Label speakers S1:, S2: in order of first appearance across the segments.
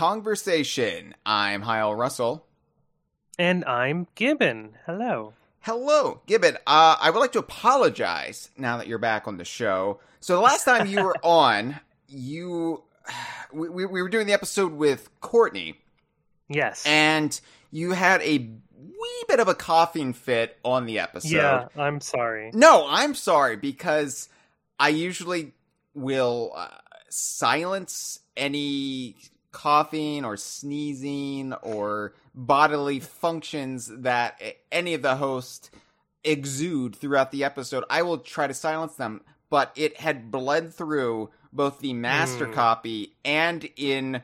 S1: welcome to the Kongversation. I'm Hyle Russell.
S2: And I'm Gibbon. Hello.
S1: Hello, Gibbon. Uh, I would like to apologize now that you're back on the show. So the last time you were on, you we, we were doing the episode with Courtney.
S2: Yes.
S1: And you had a wee bit of a coughing fit on the episode.
S2: Yeah, I'm sorry.
S1: No, I'm sorry because I usually will uh, silence any coughing or sneezing or bodily functions that any of the hosts exude throughout the episode. I will try to silence them, but it had bled through both the master
S2: Mm.
S1: copy and in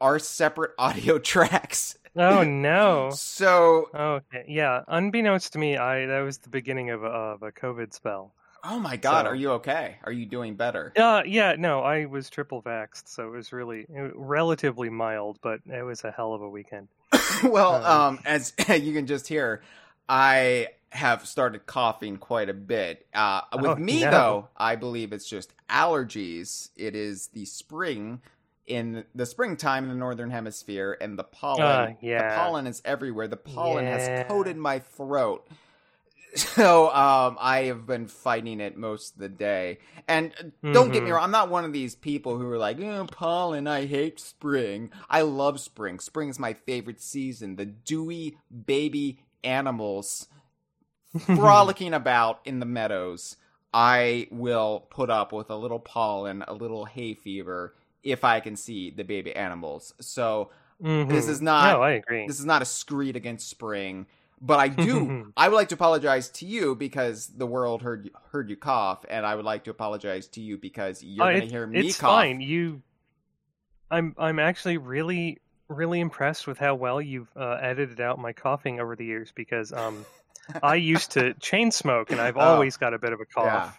S1: our separate audio tracks.
S2: Oh no.
S1: So,
S2: Okay. Yeah. Unbeknownst to me, I that was the beginning of a, of a COVID spell.
S1: Oh my god,
S2: So-
S1: are you okay? Are you doing better?
S2: Uh, yeah. No, I was triple vaxxed, so it was really it was relatively mild, but it was a hell of a weekend.
S1: well,
S2: Uh,
S1: um, as you can just hear, I have started coughing quite a bit. Uh, with
S2: Oh,
S1: me,
S2: no.
S1: though, I believe it's just allergies. It is the spring in the springtime in the northern hemisphere, and the pollen.
S2: Uh,
S1: The pollen is everywhere. The pollen
S2: Yeah.
S1: has coated my throat. So um, I have been fighting it most of the day. And uh, don't get me
S2: Mhm.
S1: wrong, I'm not one of these people who are like, eh, pollen, I hate spring. I love spring. Spring is my favorite season. The dewy baby animals frolicking about in the meadows. I will put up with a little pollen, a little hay fever, if I can see the baby animals. So This
S2: Mhm.
S1: is not-
S2: No, I agree.
S1: this is not a screed against spring, but I do. I would like to apologize to you because the world heard you, heard you cough, and I would like to apologize to you because you're
S2: Uh,
S1: going to hear me
S2: it's
S1: cough.
S2: fine. You, I'm I'm actually really really impressed with how well you've uh, edited out my coughing over the years because um, I used to chain smoke and I've
S1: Oh.
S2: always got a bit of a cough.
S1: Yeah.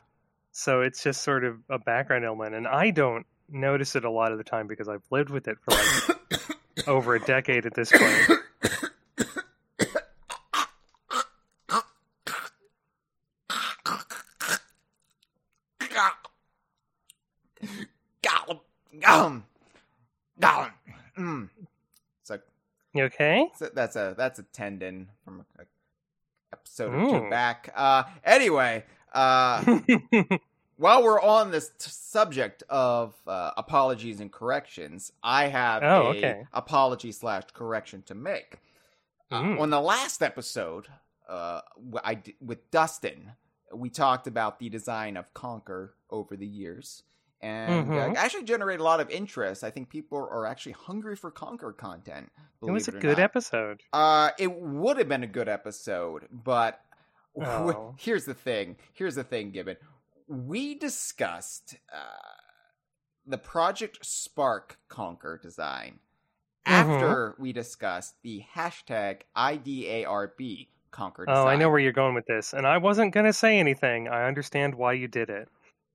S2: So it's just sort of a background element, and I don't notice it a lot of the time because I've lived with it for like over a decade at this point.
S1: Gollum, gollum, gollum. Mm. It's like
S2: You okay?
S1: So that's a that's a tendon from episode or two back. Uh, anyway, uh, while we're on this t- subject of uh, apologies and corrections, I have
S2: Oh,
S1: a
S2: okay.
S1: apology slash correction to make. Uh,
S2: Mm.
S1: on the last episode, uh, I d- with Dustin, we talked about the design of Conker over the years. And uh,
S2: Mhm.
S1: actually generated a lot of interest. I think people are actually hungry for Conker content.
S2: it was a
S1: or
S2: good
S1: not.
S2: episode.
S1: Uh, it would have been a good episode, but
S2: Oh.
S1: here's the thing. Here's the thing, Gibbon. We discussed uh, the Project Spark Conker design
S2: Mhm.
S1: after we discussed the hashtag IDARB Conker design.
S2: Oh, I know where you're going with this, and I wasn't gonna say anything. I understand why you did it.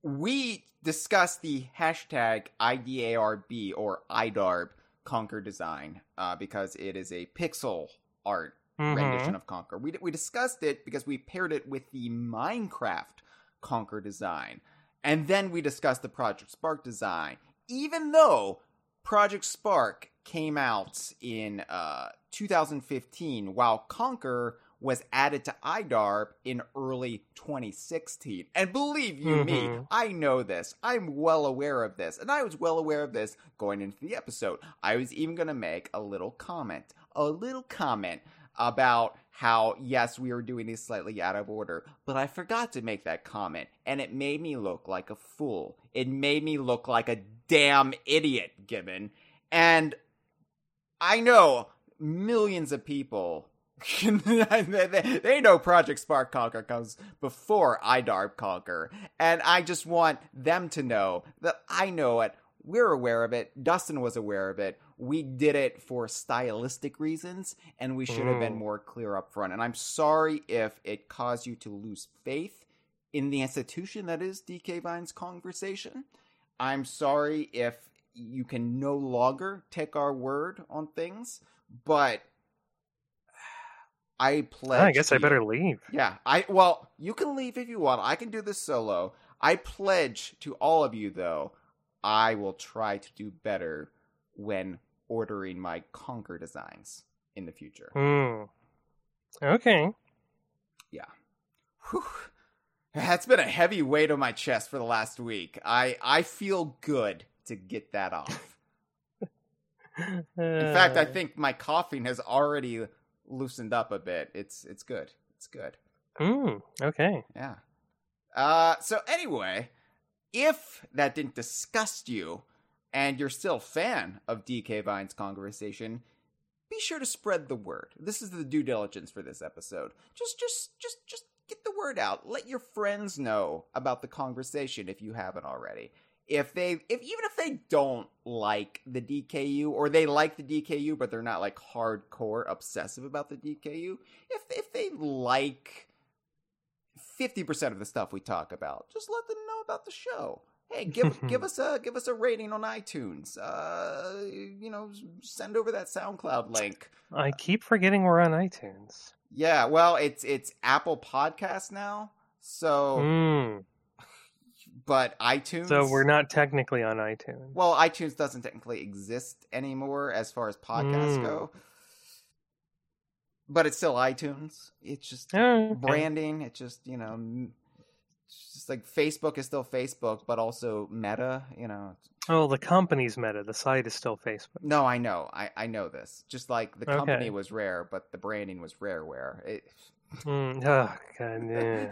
S1: We discussed the hashtag IDARB or IDARB Conker design uh, because it is a pixel art
S2: Mhm.
S1: rendition of Conker. We we discussed it because we paired it with the Minecraft Conker design, and then we discussed the Project Spark design. Even though Project Spark came out in uh, 2015, while Conker was added to IDARB in early 2016. And believe you me,
S2: Mhm.
S1: I know this. I'm well aware of this. And I was well aware of this going into the episode. I was even going to make a little comment, a little comment about how, yes, we were doing this slightly out of order, but I forgot to make that comment. And it made me look like a fool. It made me look like a damn idiot, Gibbon. And I know millions of people. they, know Project Spark Conker comes before IDARB Conker, and I just want them to know that I know it. We're aware of it. Dustin was aware of it. We did it for stylistic reasons, and we should have been
S2: Mm.
S1: more clear up front. And I'm sorry if it caused you to lose faith in the institution that is DK Vine's Kongversation. I'm sorry if you can no longer take our word on things, but I pledge.
S2: I guess I better leave.
S1: Yeah, I well, you can leave if you want. I can do this solo. I pledge to all of you though, I will try to do better when ordering my Conker designs in the future.
S2: Hmm. Okay.
S1: Whew. That's been a heavy weight on my chest for the last week. I I feel good to get that off. In fact, I
S2: Uh,
S1: think my coughing has already loosened up a bit. It's it's good. It's good.
S2: Hmm. Okay.
S1: Yeah. Uh so anyway, if that didn't disgust you and you're still a fan of DK Vine's Kongversation, be sure to spread the word. This is the due diligence for this episode. Just just just just get the word out. Let your friends know about the Kongversation if you haven't already. If they if even if they don't like the DKU or they like the DKU but they're not like hardcore obsessive about the DKU, if if they like 50% of the stuff we talk about, just let them know about the show. Hey, give give us a give us a rating on iTunes. Uh, you know, send over that SoundCloud link.
S2: I keep forgetting we're on iTunes.
S1: Yeah, well, it's it's Apple Podcast now. So,
S2: Hmm.
S1: But iTunes.
S2: So we're not technically on iTunes.
S1: Well, iTunes doesn't technically exist anymore as far as podcasts
S2: Mm.
S1: go. But it's still iTunes. It's just
S2: Oh, okay.
S1: branding. It's just you know, it's just like Facebook is still Facebook, but also Meta. You know.
S2: Oh, the company's Meta. The site is still Facebook.
S1: No, I know. I I know this. Just like the company
S2: Okay.
S1: was rare, but the branding was rareware. It,
S2: Mm, oh, God,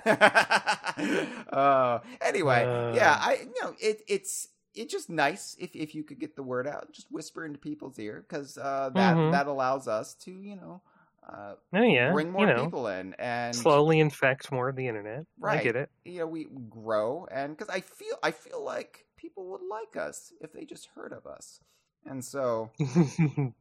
S2: yeah.
S1: uh, anyway,
S2: Uh.
S1: yeah, I you know it it's it's just nice if if you could get the word out, just whisper into people's ear because uh, that
S2: Mhm.
S1: that allows us to you know uh,
S2: Oh, yeah.
S1: bring more
S2: you know,
S1: people in and
S2: slowly infect more of the internet.
S1: Right.
S2: I get it.
S1: you know we grow and because I feel I feel like people would like us if they just heard of us, and so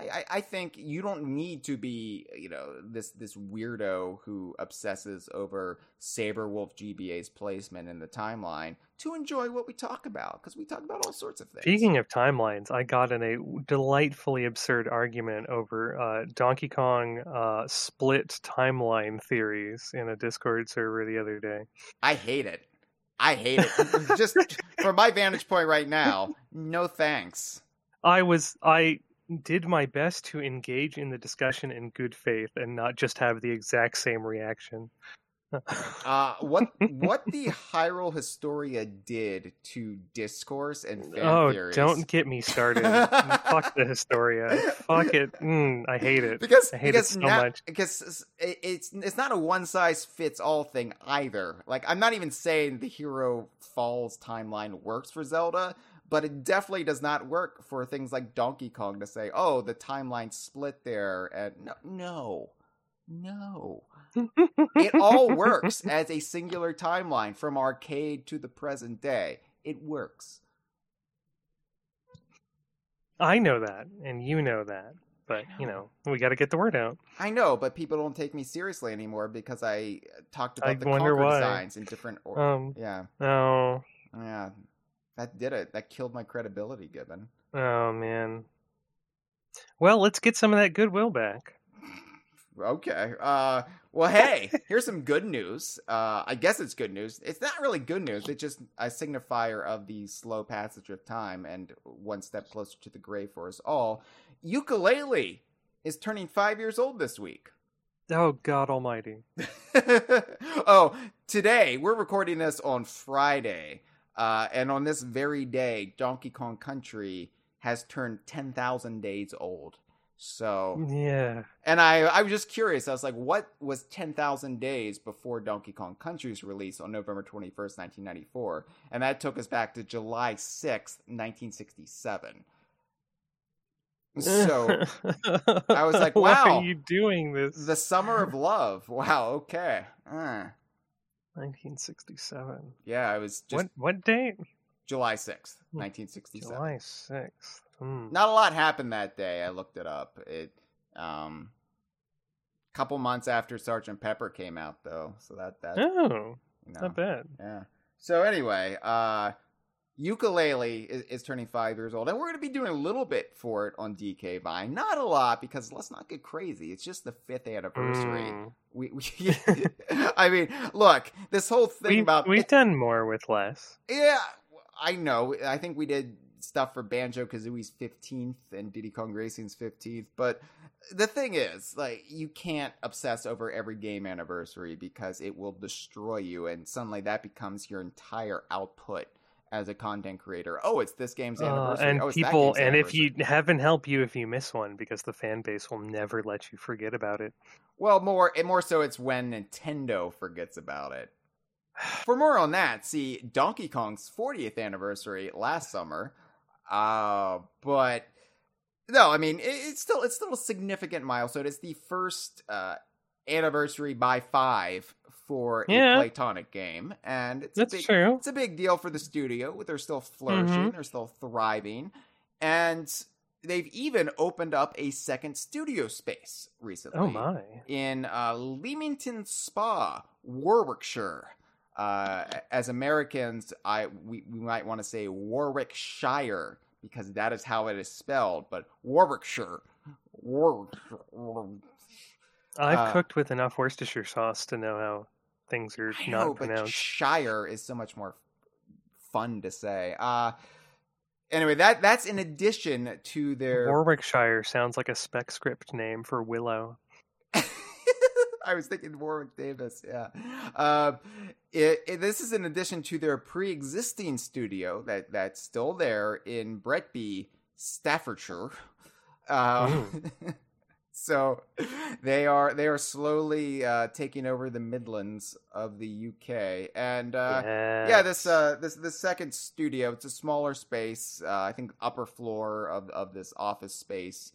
S1: I, I- think you don't need to be, you know, this this weirdo who obsesses over Sabre Wolf GBA's placement in the timeline to enjoy what we talk about because we talk about all sorts of things.
S2: Speaking of timelines, I got in a delightfully absurd argument over uh, Donkey Kong uh, split timeline theories in a Discord server the other day.
S1: I hate it. I hate it. Just from my vantage point right now, no thanks.
S2: I was I did my best to engage in the discussion in good faith and not just have the exact same reaction.
S1: Uh, what what the Hyrule Historia did to discourse and fan
S2: oh,
S1: theories?
S2: don't get me started. Fuck the Historia. Fuck it. Mm, I hate it.
S1: because
S2: I hate it
S1: because
S2: so
S1: now-
S2: much.
S1: because it's it's not a one size fits all thing either. Like I'm not even saying the Hero Falls timeline works for Zelda, but it definitely does not work for things like Donkey Kong to say, "Oh, the timeline split there." And no, no, no. It all works as a singular timeline from arcade to the present day. It works.
S2: I know that, and you know that, but you know we got to get the word out.
S1: I know, but people don't take me seriously anymore because I talked about
S2: I
S1: the
S2: wonder
S1: Conker
S2: why.
S1: designs in different. Or-
S2: Um,
S1: yeah,
S2: Oh,
S1: yeah, that did it. That killed my credibility, Gibbon.
S2: oh man. Well, let's get some of that goodwill back.
S1: Okay. Uh. Well, hey, here's some good news. Uh, I guess it's good news. It's not really good news. It's just a signifier of the slow passage of time and one step closer to the grave for us all. Yooka-Laylee is turning five years old this week.
S2: Oh God Almighty!
S1: oh, today we're recording this on Friday, uh, and on this very day, Donkey Kong Country has turned ten thousand days old. So,
S2: Yeah.
S1: and I, I was just curious. I was like, what was ten thousand days before Donkey Kong Country's release on November twenty first, nineteen ninety four, and that took us back to July sixth, nineteen sixty seven. So. I was like,
S2: Why
S1: wow.
S2: are you doing this?
S1: The Summer of Love. Wow. Okay. Uh,
S2: 1967.
S1: yeah, I was just
S2: What what date?
S1: July sixth,
S2: Hmm.
S1: nineteen sixty-seven.
S2: July 6th. Hmm.
S1: Not a lot happened that day. I looked it up. It, um, couple months after Sergeant Pepper came out, though. So that that
S2: Oh,
S1: you know,
S2: not bad.
S1: yeah. So anyway, uh, Yooka-Laylee is, is turning five years old, and we're going to be doing a little bit for it on DK Vine. Not a lot because let's not get crazy. It's just the fifth anniversary.
S2: Mm.
S1: We, we I mean, look, this whole thing
S2: We,
S1: about
S2: we've done more with less.
S1: yeah, I know. I think we did stuff for Banjo Kazooie's 15th and Diddy Kong Racing's 15th, but the thing is, like, you can't obsess over every game anniversary because it will destroy you, and suddenly that becomes your entire output as a content creator. Oh, it's this game's
S2: Uh,
S1: anniversary.
S2: and
S1: oh,
S2: people, and if you
S1: anniversary.
S2: heaven help you if you miss one, because the fan base will never let you forget about it.
S1: Well, more and more so, it's when Nintendo forgets about it. For more on that, see Donkey Kong's 40th anniversary last summer. Uh, but no, I mean it, it's still it's still a significant milestone. It's the first uh, anniversary by five for a Playtonic game, and it's
S2: That's
S1: a big,
S2: true.
S1: it's a big deal for the studio. They're still flourishing,
S2: Mhm.
S1: they're still thriving, and they've even opened up a second studio space recently
S2: Oh my!
S1: in uh, Leamington Spa, Warwickshire. Uh, as Americans, I we, we might want to say Warwickshire because that is how it is spelled, but Warwickshire, Warwickshire.
S2: I've
S1: uh,
S2: cooked with enough Worcestershire sauce to know how things are
S1: I
S2: not
S1: know,
S2: pronounced.
S1: Shire is so much more fun to say. Uh, anyway, that that's in addition to their.
S2: Warwickshire sounds like a spec script name for Willow.
S1: I was thinking Warwick Davis. Yeah. Uh, it, it- this is in addition to their pre-existing studio that that's still there in Bretby, Staffordshire. Uh, so they are they are slowly uh, taking over the Midlands of the UK, and uh, yeah, this uh this this second studio, it's a smaller space. Uh, I think upper floor of of this office space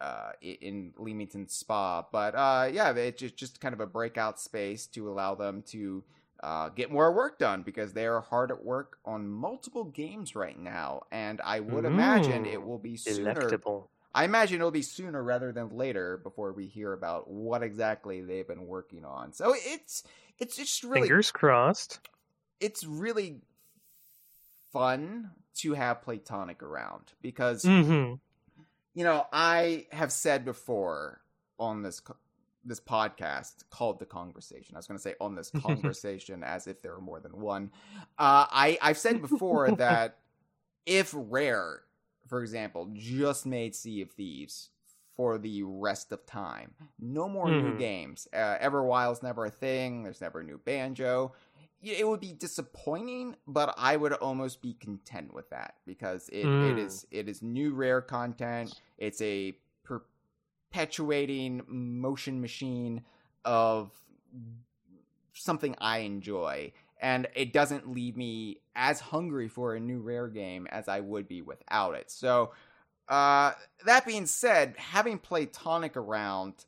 S1: uh in Leamington Spa. But uh yeah, it's just just kind of a breakout space to allow them to uh, get more work done because they are hard at work on multiple games right now, and I would imagine it
S2: Mm,
S1: will be sooner.
S2: delectable.
S1: I imagine it'll be sooner rather than later before we hear about what exactly they've been working on. So it's it's just really
S2: Fingers crossed.
S1: it's really fun to have Playtonic around because
S2: hmm
S1: you know I have said before on this this podcast called the Kongversation. I was going to say on this Kongversation as if there were more than one. Uh, I I've said before that if Rare, for example, just made Sea of Thieves for the rest of time, no more new
S2: Mhm.
S1: games. Uh, Everwild's never a thing. There's never a new banjo. It would be disappointing, but I would almost be content with that because it, it
S2: Mm.
S1: is it is new rare content. It's a perpetuating motion machine of something I enjoy, and it doesn't leave me as hungry for a new rare game as I would be without it. So, uh, that being said, having played Playtonic around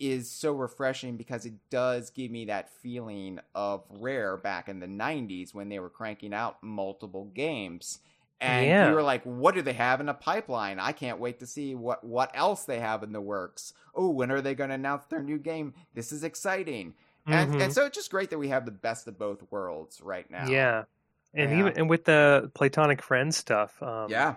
S1: is so refreshing because it does give me that feeling of Rare back in the 90s when they were cranking out multiple games. And
S2: Yeah.
S1: you were like, what do they have in the pipeline? I can't wait to see what, what else they have in the works. Oh, when are they going to announce their new game? This is exciting. And,
S2: Mhm.
S1: and so it's just great that we have the best of both worlds right now.
S2: Yeah, and
S1: Yeah.
S2: even and with the Playtonic friends stuff, um,
S1: Yeah.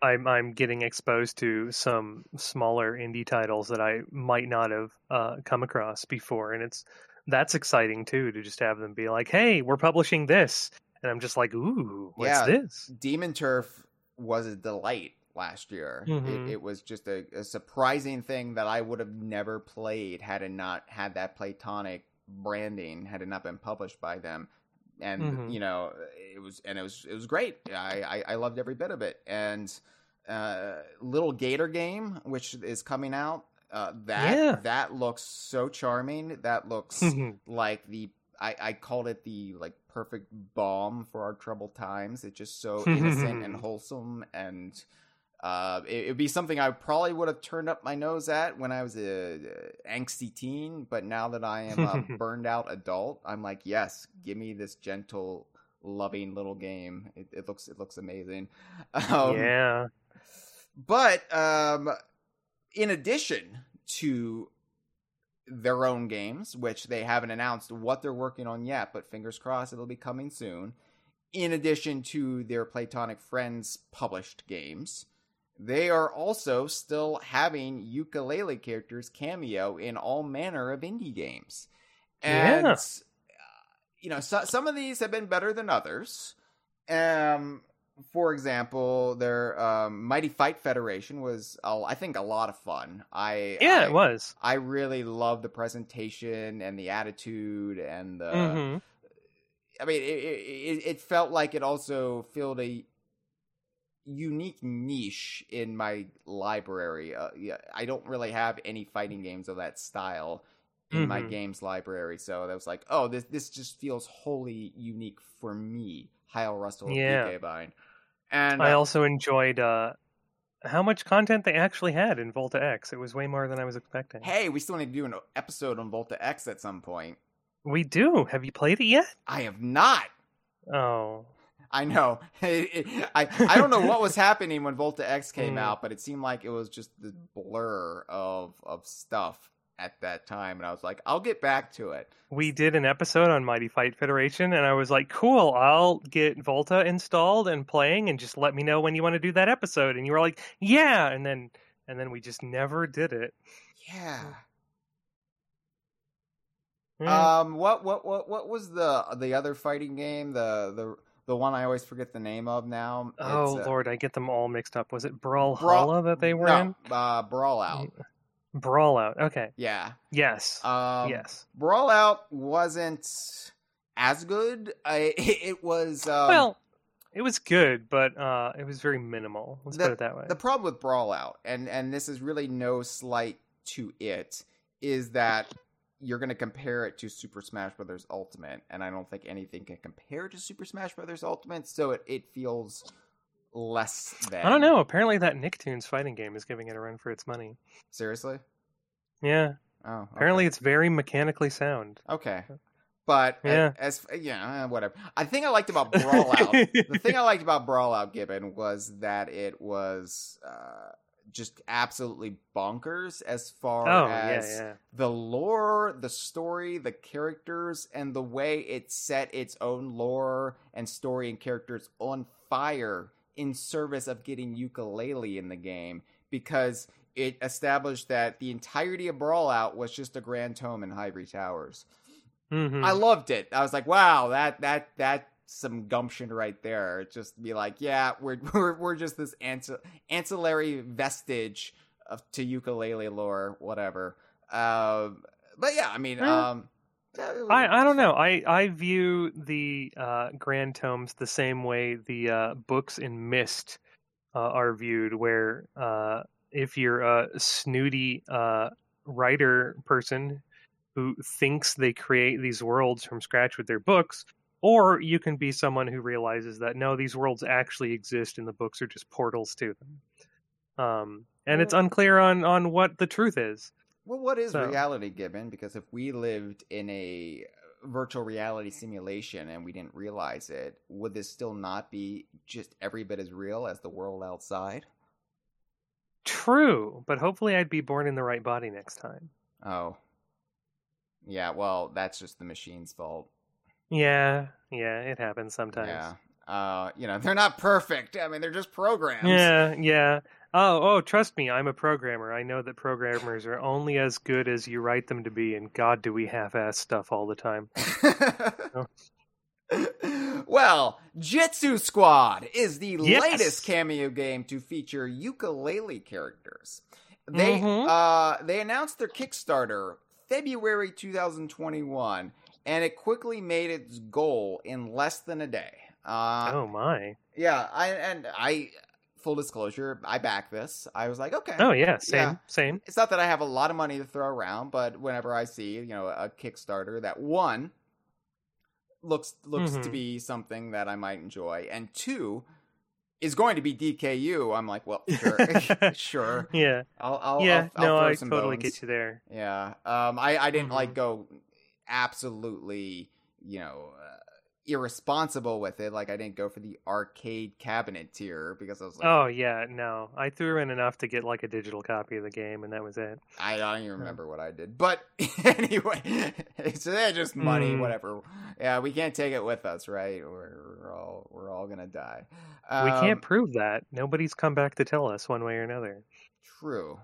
S2: I'm I'm getting exposed to some smaller indie titles that I might not have uh, come across before, and it's that's exciting too to just have them be like, "Hey, we're publishing this," and I'm just like, "Ooh, what's
S1: Yeah.
S2: this?"
S1: Demon Turf was a delight last year.
S2: Mhm.
S1: It, it was just a, a surprising thing that I would have never played had it not had that Playtonic branding, had it not been published by them. And
S2: Mhm.
S1: you know, it was and it was it was great. I, I I loved every bit of it. And uh, little Gator game, which is coming out, uh, that
S2: Yeah.
S1: that looks so charming. That looks like the I, I called it the like perfect balm for our troubled times. It's just so innocent and wholesome, and uh, it would be something I probably would have turned up my nose at when I was a, uh, angsty teen. But now that I am a burned out adult, I'm like, yes, give me this gentle, loving little game. It, it looks it looks amazing. Um,
S2: yeah,
S1: but um, in addition to their own games, which they haven't announced what they're working on yet, but fingers crossed it'll be coming soon. In addition to their Playtonic Friends published games, they are also still having Yooka-Laylee characters cameo in all manner of indie games. And,
S2: Yeah.
S1: uh, you know, so, some of these have been better than others. Um, for example, their um, Mighty Fight Federation was, uh, I think, a lot of fun. I
S2: Yeah,
S1: I,
S2: it was.
S1: I really love the presentation and the attitude and the.
S2: hmm
S1: I mean, it, it, it felt like it also filled a unique niche in my library. Uh, yeah, I don't really have any fighting games of that style in my
S2: Mhm.
S1: games library, so that was like, oh, this this just feels wholly unique for me, Heil Russell
S2: Yeah.
S1: Vine. And
S2: I
S1: uh,
S2: also enjoyed uh, how much content they actually had in Volta X. It was way more than I was expecting.
S1: hey, we still need to do an episode on Volta X at some point.
S2: We do. Have you played it yet?
S1: I have not.
S2: Oh,
S1: I know. It- it- I I don't know what was happening when Volta X came
S2: Mm.
S1: out, but it seemed like it was just the blur of of stuff at that time, and I was like, I'll get back to it.
S2: we did an episode on Mighty Fight Federation, and I was like, "Cool, I'll get Volta installed and playing, and just let me know when you want to do that episode." And you were like, "Yeah," and then and then we just never did it.
S1: Yeah.
S2: Yeah.
S1: Um. What what what what was the the other fighting game? The the the one I always forget the name of now.
S2: oh
S1: It's, uh,
S2: Lord, I get them all mixed up. Was it Brawlhalla
S1: Brawl-
S2: that they were
S1: no,
S2: in?
S1: Uh, Brawl Out.
S2: Brawl Out. Okay.
S1: Yeah.
S2: Yes.
S1: Um,
S2: yes.
S1: Brawl Out wasn't as good. I it was. Um,
S2: well, it was good, but uh, it was very minimal. Let's put it that way.
S1: The problem with Brawl Out, and and this is really no slight to it, is that you're going to compare it to Super Smash Brothers Ultimate, and I don't think anything can compare to Super Smash Brothers Ultimate. So it it feels less than.
S2: I don't know. Apparently, that Nicktoons fighting game is giving it a run for its money.
S1: Seriously.
S2: Yeah.
S1: Oh. okay.
S2: Apparently, it's very mechanically sound.
S1: Okay. But
S2: Yeah.
S1: as, yeah, uh, whatever. I think I liked about Brawl Out. the thing I liked about Brawl Out, Gibbon, was that it was uh, just absolutely bonkers as far
S2: Oh
S1: as
S2: yeah, yeah.
S1: the lore, the story, the characters, and the way it set its own lore and story and characters on fire in service of getting Yooka-Laylee in the game because it established that the entirety of Brawl Out was just a grand tome in Hivory Towers.
S2: Mhm.
S1: I loved it. I was like, wow, that that that's some gumption right there. Just be like, yeah, we're we're we're just this anci- ancillary vestige of to Yooka-Laylee lore, whatever. Um, but yeah, I mean, um, yeah, it was
S2: I, I don't know. I, I view the uh, Grand Tomes the same way the uh, books in Myst uh, are viewed, where uh, if you're a snooty uh, writer person who thinks they create these worlds from scratch with their books, or you can be someone who realizes that no, these worlds actually exist and the books are just portals to them. Um, and it's unclear on, on what the truth is.
S1: Well, what is
S2: So-
S1: reality given? Because if we lived in a virtual reality simulation and we didn't realize it, would this still not be just every bit as real as the world outside?
S2: True, but hopefully I'd be born in the right body next time.
S1: Oh. Yeah, well, that's just the machine's fault.
S2: Yeah, yeah, it happens sometimes.
S1: Yeah. Uh, you know, they're not perfect. I mean, they're just programs.
S2: Yeah, yeah. Oh, oh, trust me, I'm a programmer. I know that programmers are only as good as you write them to be, and God, do we half-ass stuff all the time.
S1: well, Jitsu Squad is the
S2: Yes.
S1: latest cameo game to feature Yooka-Laylee characters. They
S2: Mhm.
S1: uh they announced their Kickstarter February 2021 and it quickly made its goal in less than a day. Uh
S2: oh my.
S1: yeah, I and I full disclosure, I back this. I was like, okay.
S2: Oh yeah, same,
S1: Yeah.
S2: same.
S1: It's not that I have a lot of money to throw around, but whenever I see, you know, a Kickstarter that one looks looks to
S2: Mhm.
S1: be something that I might enjoy, and two is going to be DKU, I'm like, well, sure, sure.
S2: Yeah,
S1: I'll, I'll,
S2: yeah.
S1: I'll, I'll
S2: no,
S1: throw
S2: I
S1: some
S2: totally
S1: bones.
S2: get you there.
S1: Yeah. Um. I I didn't like
S2: Mhm.
S1: go absolutely, you know, uh, irresponsible with it. Like I didn't go for the arcade cabinet tier because I was like,
S2: Oh yeah, no, I threw in enough to get like a digital copy of the game, and that was it.
S1: I don't even remember what I did. But anyway, it's eh, just money,
S2: Mm.
S1: whatever. Yeah, we can't take it with us, right? We're, we're all we're all gonna die.
S2: we can't
S1: Um,
S2: prove that. Nobody's come back to tell us one way or another.
S1: True,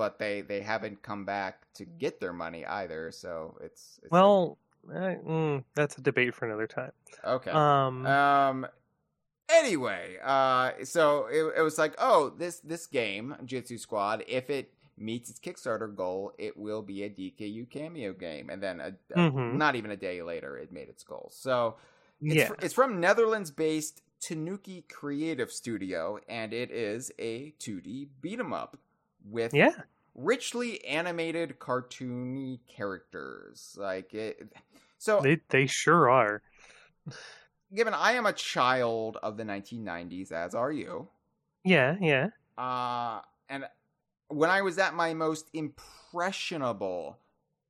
S1: but they they haven't come back to get their money either. So it's, it's like-
S2: Well, uh, mm, that's a debate for another time.
S1: okay.
S2: Um,
S1: Um. Anyway, uh, so it, it was like, oh, this this game, Jitsu Squad, if it meets its Kickstarter goal, it will be a DKU cameo game. And then, a, a-
S2: Mhm.
S1: not even a day later, it made its goal. So it's,
S2: yeah.
S1: fr- it's from Netherlands-based Tanuki Creative Studio, and it is a 2D beat 'em up with
S2: Yeah.
S1: richly animated, cartoony characters. Like it. So
S2: They they sure are.
S1: given I am a child of the 1990s, as are you,
S2: Yeah, yeah.
S1: uh, and when I was at my most impressionable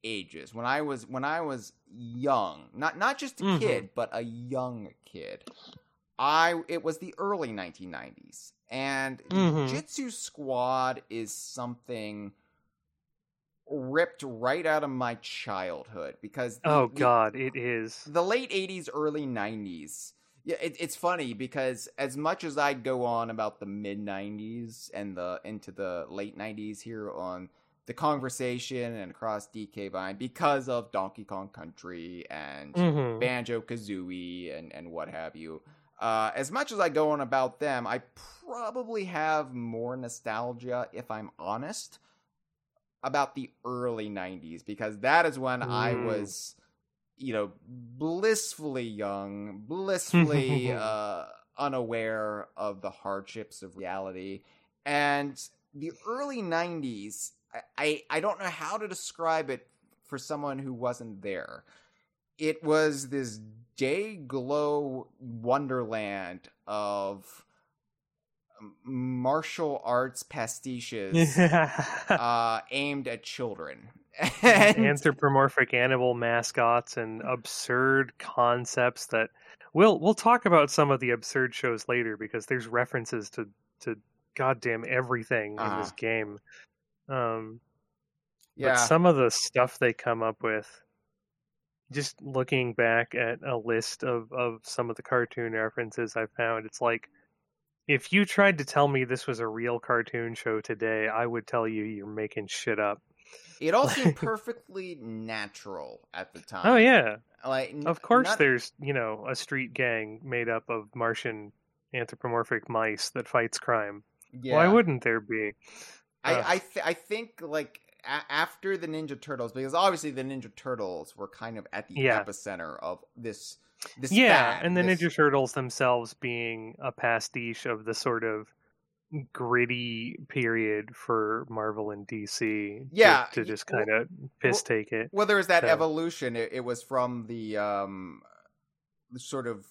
S1: ages, when I was when I was young, not not just a
S2: Mhm.
S1: kid, but a young kid, I it was the early 1990s, and
S2: Mhm.
S1: Jitsu Squad is something ripped right out of my childhood because the-
S2: Oh
S1: the-
S2: god, it is.
S1: the late 80s early 90s yeah it, it's funny because as much as i go on about the mid 90s and the into the late 90s here on the Kongversation and across dk vine because of donkey kong country and
S2: Mhm.
S1: banjo kazooie and and what have you uh, as much as i go on about them i probably have more nostalgia if i'm honest about the early 90s because that is when i
S2: Mm.
S1: was you know blissfully young blissfully uh, unaware of the hardships of reality and the early 90s I, I i don't know how to describe it for someone who wasn't there it was this day glow wonderland of martial arts pastiches uh, aimed at children. And-
S2: anthropomorphic animal mascots and absurd concepts that we'll we'll talk about some of the absurd shows later because there's references to to goddamn everything in
S1: Uh-huh.
S2: this game. Um
S1: yeah,
S2: but some of the stuff they come up with just looking back at a list of of some of the cartoon references I found it's like if you tried to tell me this was a real cartoon show today, I would tell you you're making shit up.
S1: it all seemed perfectly natural at the oh, time.
S2: Oh yeah.
S1: like
S2: Of course,
S1: not-
S2: there's you know a street gang made up of Martian anthropomorphic mice that fights crime.
S1: yeah.
S2: Why wouldn't there be?
S1: I. I, th- I think like a- after the Ninja Turtles, because obviously the Ninja Turtles were kind of at the
S2: Yeah.
S1: epicenter of this. This
S2: yeah,
S1: fad,
S2: and the
S1: this-
S2: Ninja Turtles themselves being a pastiche of the sort of gritty period for Marvel and DC.
S1: Yeah,
S2: to,
S1: y-
S2: just kind of piss take it.
S1: Well, there was that
S2: So-
S1: evolution. It, it was from the um, sort of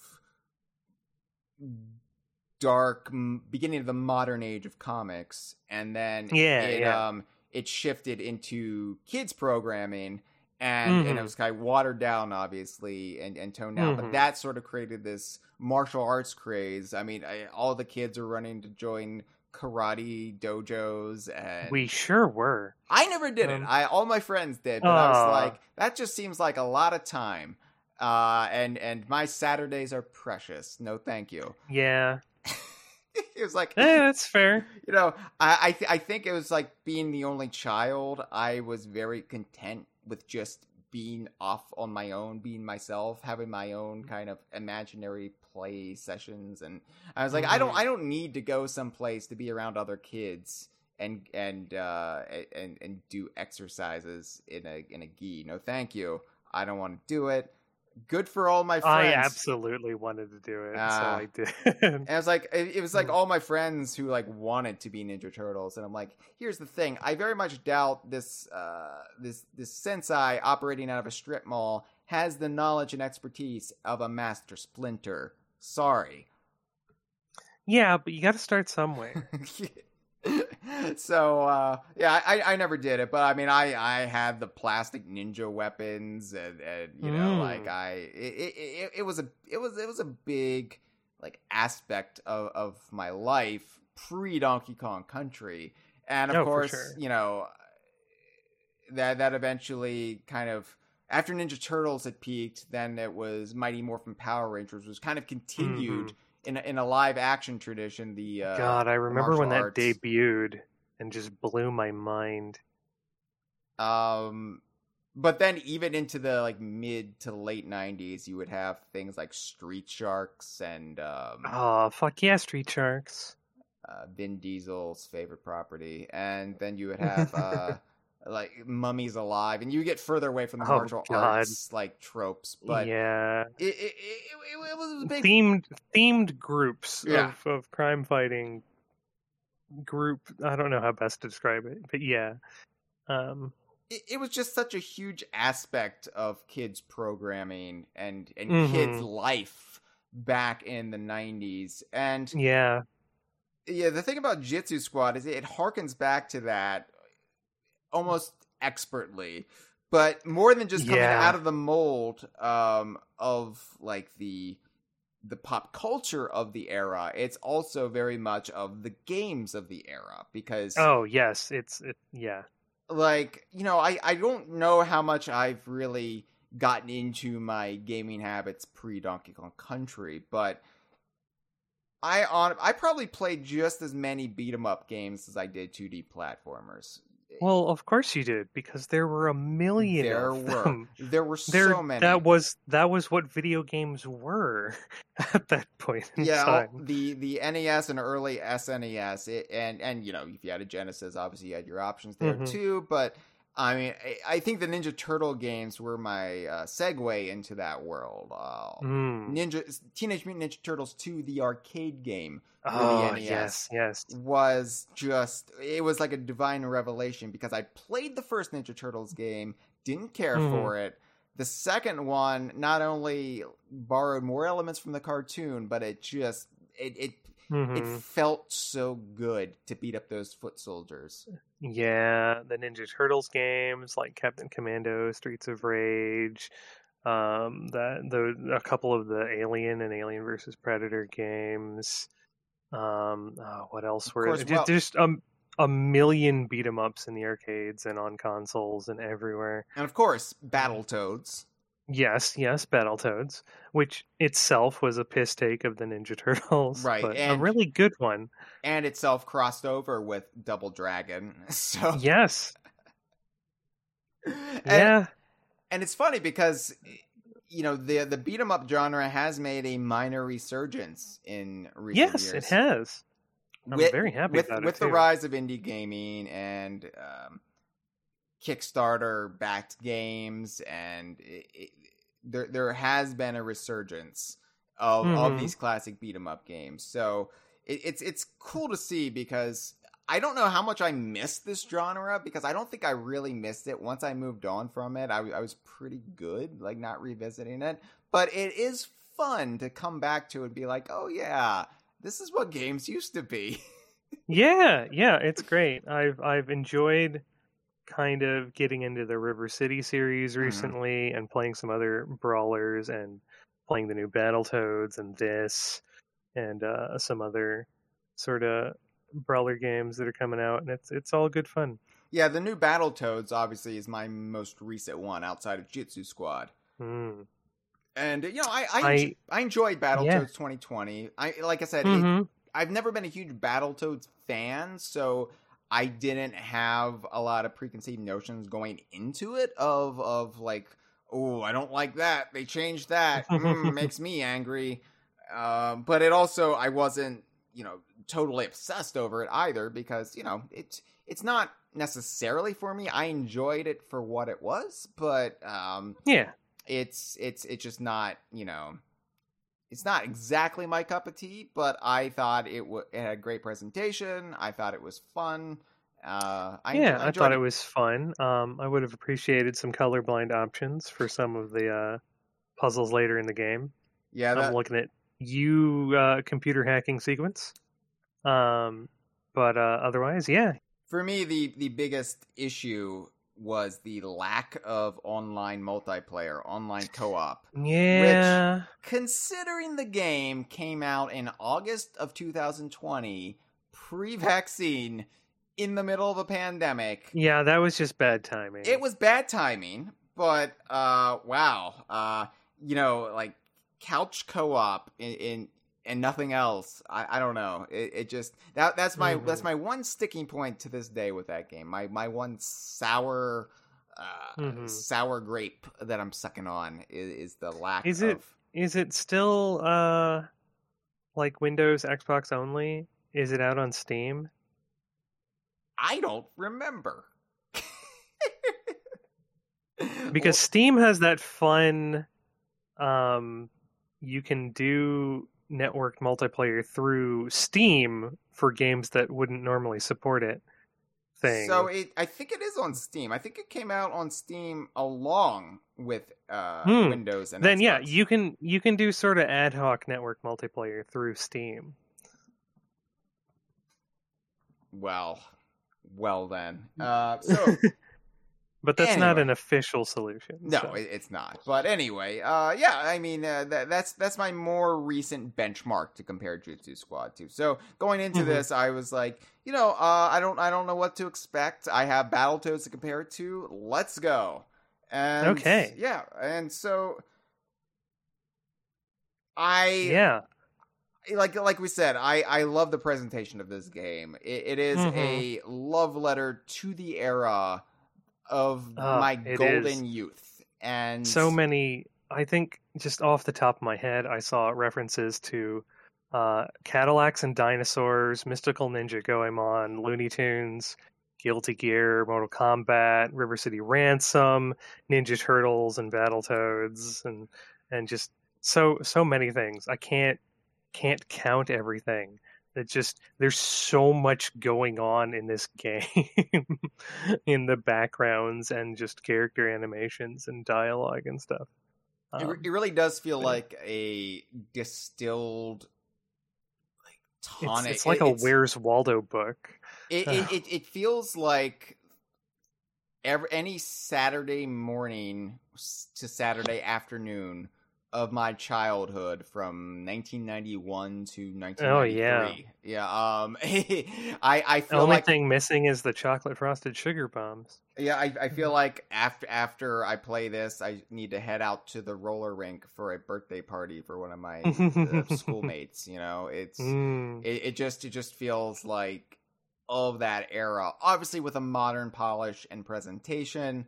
S1: dark beginning of the modern age of comics, and then
S2: Yeah,
S1: it,
S2: yeah.
S1: um, it shifted into kids programming, and and it
S2: Mhm.
S1: was kind of watered down, obviously, and and toned down. But
S2: Mhm.
S1: that sort of created this martial arts craze. I mean, I, all the kids are running to join karate dojos and
S2: We sure were.
S1: I never did it.
S2: Um,
S1: I all my friends did, but I was like, that just seems like a lot of time. Uh, and and my Saturdays are precious. No, thank you.
S2: Yeah,
S1: it was like,
S2: eh, that's fair.
S1: you know, I I, th- I think it was like being the only child. I was very content with just being off on my own, being myself, having my own kind of imaginary play sessions, and I was like, I don't
S2: Mhm.
S1: I don't need to go someplace to be around other kids and and uh and and do exercises in a in a gi. No, thank you. I don't want to do it. Good for all my friends.
S2: I absolutely wanted to do it, so
S1: Ah.
S2: I did.
S1: And I was like, it it was like
S2: Mm.
S1: all my friends who like wanted to be Ninja Turtles, and I'm like, here's the thing: I very much doubt this uh, this this sensei operating out of a strip mall has the knowledge and expertise of a Master Splinter. Sorry.
S2: yeah, but you got to start somewhere.
S1: so uh, yeah, I, I never did it, but I mean, I I had the plastic ninja weapons, and, and you know,
S2: Mm.
S1: like I it, it, it, was a it was it was a big like aspect of of my life pre Donkey Kong Country, and of
S2: Oh,
S1: course,
S2: sure.
S1: you know that that eventually kind of after Ninja Turtles had peaked, then it was Mighty Morphin Power Rangers was kind of continued
S2: Mhm.
S1: In a, in a live action tradition. The uh,
S2: God, I remember when that debuted and just blew my mind.
S1: Um, But then even into the like mid to late '90s, you would have things like Street Sharks and um,
S2: Oh fuck yeah, Street Sharks.
S1: uh, Vin Diesel's favorite property, and then you would have uh, like Mummies Alive, and you get further away from the
S2: Oh,
S1: martial
S2: God.
S1: arts like tropes. But
S2: yeah,
S1: it, it, it, it, was a big
S2: themed themed groups
S1: Yeah.
S2: of, of crime fighting group. I don't know how best to describe it, but yeah. Um,
S1: it, it was just such a huge aspect of kids programming and and
S2: Mhm.
S1: kids life back in the 90s and
S2: yeah,
S1: yeah the thing about jitsu squad is it harkens back to that almost expertly but more than just coming
S2: Yeah.
S1: out of the mold um of like the the pop culture of the era it's also very much of the games of the era because
S2: Oh yes, it's it. Yeah,
S1: like you know i i don't know how much i've really gotten into my gaming habits pre donkey kong country but i on i probably played just as many beat 'em up games as i did 2d platformers
S2: well, of course you did because there were a million.
S1: there
S2: of
S1: were
S2: them.
S1: there were
S2: There,
S1: so many
S2: that was that was what video games were at that point in
S1: yeah
S2: time.
S1: the the nes and early snes it, and and you know if you had a genesis obviously you had your options there
S2: Mhm.
S1: too but i mean I, think the ninja turtle games were my uh, segue into that world uh,
S2: Mm.
S1: ninja teenage mutant ninja turtles 2 the arcade game for
S2: Oh
S1: the NES
S2: yes, yes.
S1: was just it was like a divine revelation because I played the first Ninja Turtles game, didn't care
S2: Mhm.
S1: for it. The second one not only borrowed more elements from the cartoon, but it just it it,
S2: Mhm.
S1: it felt so good to beat up those foot soldiers.
S2: Yeah, the Ninja Turtles games like Captain Commando, Streets of Rage, um, that the a couple of the Alien and Alien versus Predator games. Um, oh, what else were
S1: course,
S2: there?
S1: well-
S2: just um, a million beat 'em ups in the arcades and on consoles and everywhere.
S1: And of course, Battletoads.
S2: Yes, yes, Battletoads, which itself was a piss take of the Ninja Turtles,
S1: Right,
S2: but a really good one.
S1: And itself crossed over with Double Dragon. So
S2: Yes,
S1: and-
S2: yeah,
S1: and it's funny because you know the the beat 'em up genre has made a minor resurgence in recent
S2: yes,
S1: years.
S2: Yes, it has. I'm
S1: With-
S2: very happy
S1: with with
S2: it
S1: the rise of indie gaming and um, Kickstarter backed games, and it, it, there there has been a resurgence of of
S2: Mhm.
S1: these classic beat 'em up games. So it, it's it's cool to see because I don't know how much I missed this genre because I don't think I really missed it. Once I moved on from it, I, w- I was pretty good, like not revisiting it. But it is fun to come back to and be like, oh yeah, this is what games used to be.
S2: Yeah, yeah, it's great. I've I've enjoyed kind of getting into the River City series
S1: Mhm.
S2: recently and playing some other brawlers and playing the new Battletoads and this and uh, some other sort of brawler games that are coming out and it's it's all good fun.
S1: yeah, the new Battletoads obviously is my most recent one outside of Jitsu Squad.
S2: Mm.
S1: And you know, I I,
S2: I-
S1: I enjoyed Battletoads
S2: Yeah.
S1: 2020. I like I said, it,
S2: Mhm.
S1: I've never been a huge Battletoads fan, so I didn't have a lot of preconceived notions going into it of of like, oh, I don't like that. They changed that. Mm, makes me angry. Um, but it also I wasn't, you know, totally obsessed over it either because, you know, it's it's not necessarily for me. I enjoyed it for what it was, but um
S2: Yeah.
S1: it's it's it's just not you know it's not exactly my cup of tea but i thought it, w- it had a great presentation i thought it was fun uh I
S2: yeah, I thought it was fun. Um, I would have appreciated some colorblind options for some of the uh, puzzles later in the game.
S1: yeah
S2: I'm looking at you uh, computer hacking sequence. Um, but uh, otherwise, yeah,
S1: for me the the biggest issue was the lack of online multiplayer online co-op
S2: yeah, Which,
S1: considering the game came out in august of 2020 pre-vaccine in the middle of a pandemic
S2: yeah. That was just bad timing.
S1: it was bad timing, but uh wow. Uh you know, like couch co-op in, in and nothing else. I, I don't know. It, it just that that's my
S2: Mhm.
S1: that's my one sticking point to this day with that game. My my one sour uh,
S2: Mhm.
S1: sour grape that I'm sucking on is, is the lack
S2: Is
S1: of.
S2: it- Is it still uh like Windows, Xbox only? Is it out on Steam?
S1: I don't remember.
S2: Because Steam has that fun um you can do networked multiplayer through Steam for games that wouldn't normally support it thing.
S1: So it, I think it is on Steam. I think it came out on Steam along with uh,
S2: Hmm.
S1: Windows and
S2: then yeah, you can you can do sort of ad hoc network multiplayer through Steam.
S1: Well, well then. Uh, so
S2: But that's not an official solution.
S1: no,
S2: so.
S1: it, it's not. But anyway, uh, yeah. I mean, uh, that, that's that's my more recent benchmark to compare Jitsu Squad to. So going into
S2: Mhm.
S1: this, I was like, you know, uh, I don't I don't know what to expect. I have Battletoads to compare it to. Let's go. And
S2: Okay.
S1: yeah, and so I
S2: yeah.
S1: like like we said, I I love the presentation of this game. It, it is
S2: Mhm.
S1: a love letter to the era of
S2: Ah,
S1: my golden youth, and
S2: so many i think just off the top of my head i saw references to uh, cadillacs and dinosaurs mystical ninja goemon looney tunes guilty gear mortal kombat river city ransom ninja turtles and battletoads and and just so so many things. I can't can't count everything it just there's so much going on in this game in the backgrounds and just character animations and dialogue and stuff.
S1: It,
S2: Um,
S1: re- it really does feel like a distilled, like
S2: it's,
S1: tonic.
S2: it's like
S1: It-
S2: a
S1: it's-
S2: where's waldo book.
S1: It, it, it, it feels like every, any Saturday morning to Saturday afternoon of my childhood from 1991 to 1993.
S2: Oh, yeah.
S1: yeah. Um, I I feel the
S2: only
S1: like
S2: thing missing is the chocolate frosted sugar bombs
S1: yeah I, I feel like after after I play this, I need to head out to the roller rink for a birthday party for one of my uh, schoolmates. You know, it's
S2: Mm.
S1: it, it just it just feels like of that era obviously with a modern polish and presentation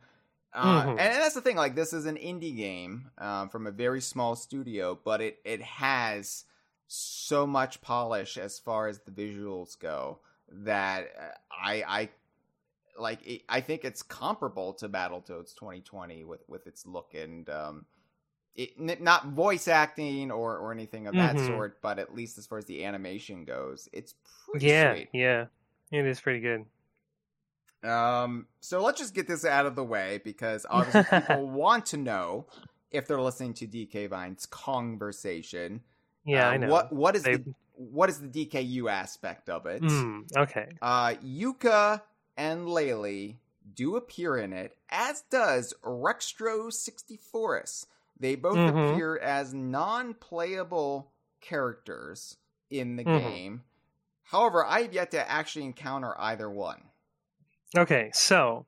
S1: uh,
S2: Mhm.
S1: and, and that's the thing like this is an indie game um, from a very small studio but it it has so much polish as far as the visuals go that uh, i i like it, i think it's comparable to battletoads 2020 with with its look and um it, n- not voice acting or, or anything of that
S2: Mhm.
S1: sort, but at least as far as the animation goes, it's pretty
S2: yeah
S1: sweet.
S2: yeah it is pretty good
S1: Um, so let's just get this out of the way because obviously people want to know if they're listening to DK Vine's Kongversation.
S2: yeah
S1: uh,
S2: i know
S1: What what is
S2: They-
S1: the what is the DKU aspect of it?
S2: Mm, okay
S1: Uh, Yooka and Laylee do appear in it, as does Rextro Sixtyfourus. They both
S2: Mhm.
S1: appear as non-playable characters in the
S2: Mhm.
S1: game. However, I have yet to actually encounter either one.
S2: Okay, so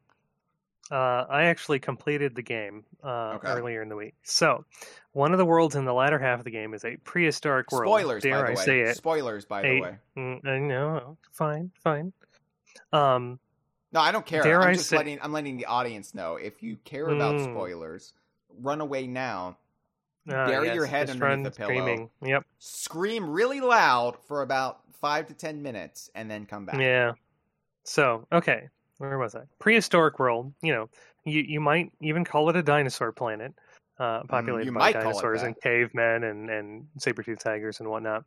S2: uh, I actually completed the game uh,
S1: Okay.
S2: earlier in the week. So one of the worlds in the latter half of the game is a prehistoric world.
S1: Spoilers,
S2: Dare
S1: by the
S2: I
S1: way.
S2: say it?
S1: Spoilers, by the way.
S2: Mm, I know. Fine, fine. Um,
S1: No, I don't care.
S2: Dare
S1: I'm
S2: I
S1: just
S2: say-
S1: letting I'm letting the audience know. If you care about
S2: Mm.
S1: spoilers, run away now.
S2: ah,
S1: Bury
S2: yes,
S1: your head underneath the pillow.
S2: screaming. Yep.
S1: Scream really loud for about five to ten minutes, and then come back.
S2: Yeah. So okay, where was I? Prehistoric world. You know, you you might even call it a dinosaur planet, uh, populated
S1: Mm,
S2: by
S1: might call it
S2: dinosaurs and cavemen and and saber-toothed tigers and whatnot.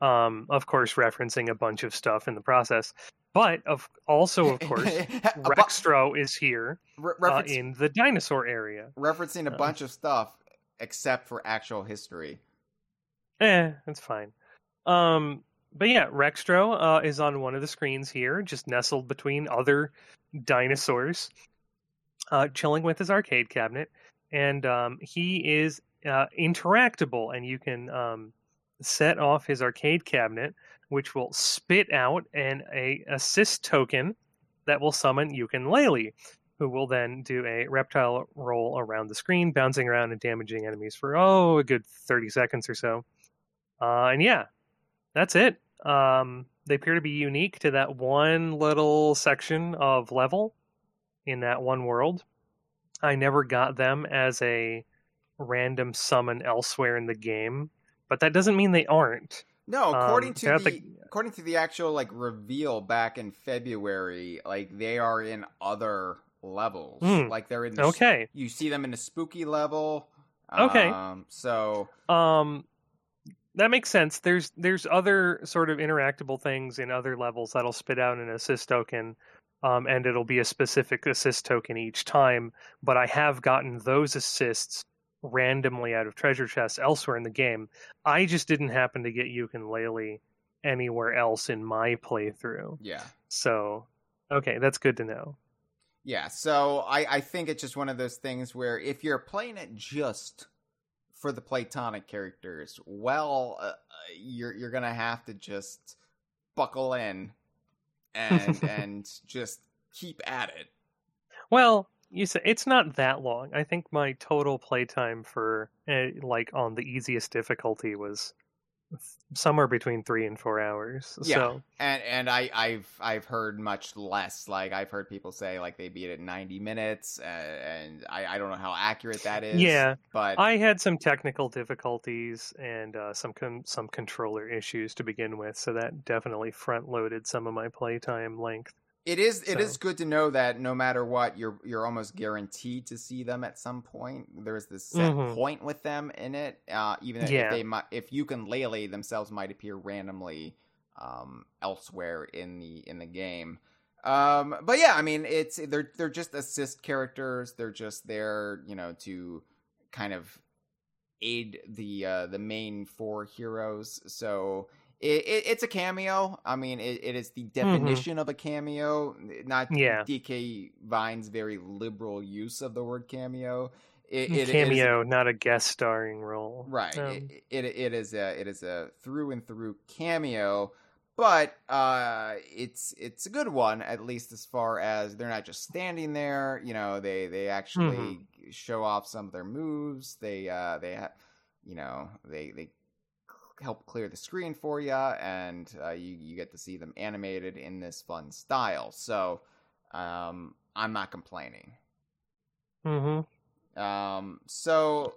S2: Um, of course, referencing a bunch of stuff in the process, but of also, of course, Rextro is here
S1: re-
S2: uh, in the dinosaur area.
S1: referencing a
S2: uh,
S1: bunch of stuff except for actual history.
S2: Eh, that's fine. Um, but yeah, Rextro uh, is on one of the screens here, just nestled between other dinosaurs, uh, chilling with his arcade cabinet, and um, he is uh, interactable, and you can um, set off his arcade cabinet, which will spit out an a assist token that will summon Yooka-Laylee, who will then do a reptile roll around the screen, bouncing around and damaging enemies for oh a good thirty seconds or so. Uh, and yeah, that's it. Um, they appear to be unique to that one little section of level in that one world. I never got them as a random summon elsewhere in the game, but that doesn't mean they aren't.
S1: No, according
S2: Um,
S1: to the,
S2: the-
S1: according to the actual like reveal back in February, like they are in other levels.
S2: Hmm.
S1: Like they're in the
S2: Okay.
S1: you see them in a spooky level.
S2: Okay.
S1: Um, so
S2: Um that makes sense. There's there's other sort of interactable things in other levels that'll spit out an assist token. Um, and it'll be a specific assist token each time, but I have gotten those assists randomly out of treasure chests elsewhere in the game. I just didn't happen to get Yooka-Laylee anywhere else in my playthrough.
S1: yeah.
S2: So, okay, that's good to know.
S1: Yeah, so I, I think it's just one of those things where if you're playing it just for the Playtonic characters, well, uh, uh, you're you're gonna have to just buckle in and and just keep at it.
S2: Well, you say it's not that long. I think my total playtime for uh, like on the easiest difficulty was somewhere between three and four hours.
S1: Yeah.
S2: So
S1: And and I I've I've heard much less. Like I've heard people say like they beat it in 90 minutes, uh, and I I don't know how accurate that is.
S2: Yeah,
S1: but
S2: I had some technical difficulties and uh, some con- some controller issues to begin with, so that definitely front loaded some of my playtime length.
S1: It is it is
S2: So-
S1: good to know that no matter what, you're you're almost guaranteed to see them at some point. There's this set
S2: Mhm.
S1: point with them in it, uh, even if
S2: Yeah.
S1: they might, if Yooka-Laylee themselves might appear randomly um, elsewhere in the in the game. Um, but yeah, I mean, it's they're they're just assist characters. They're just there, you know, to kind of aid the uh, the main four heroes. So it, it, it's a cameo. I mean, it, it is the definition of a cameo, not
S2: Mm-hmm. Yeah.
S1: DK Vine's very liberal use of the word cameo. It, it- it is-
S2: Cameo, not a guest starring role.
S1: right.
S2: Um,
S1: it, it it is a it is a through and through cameo, but uh, it's it's a good one at least as far as they're not just standing there. You know, they they actually
S2: Mm-hmm.
S1: show off some of their moves. They uh they ha- you know they they help clear the screen for you, and uh, you you get to see them animated in this fun style. So um, I'm not complaining.
S2: mhm.
S1: Um, so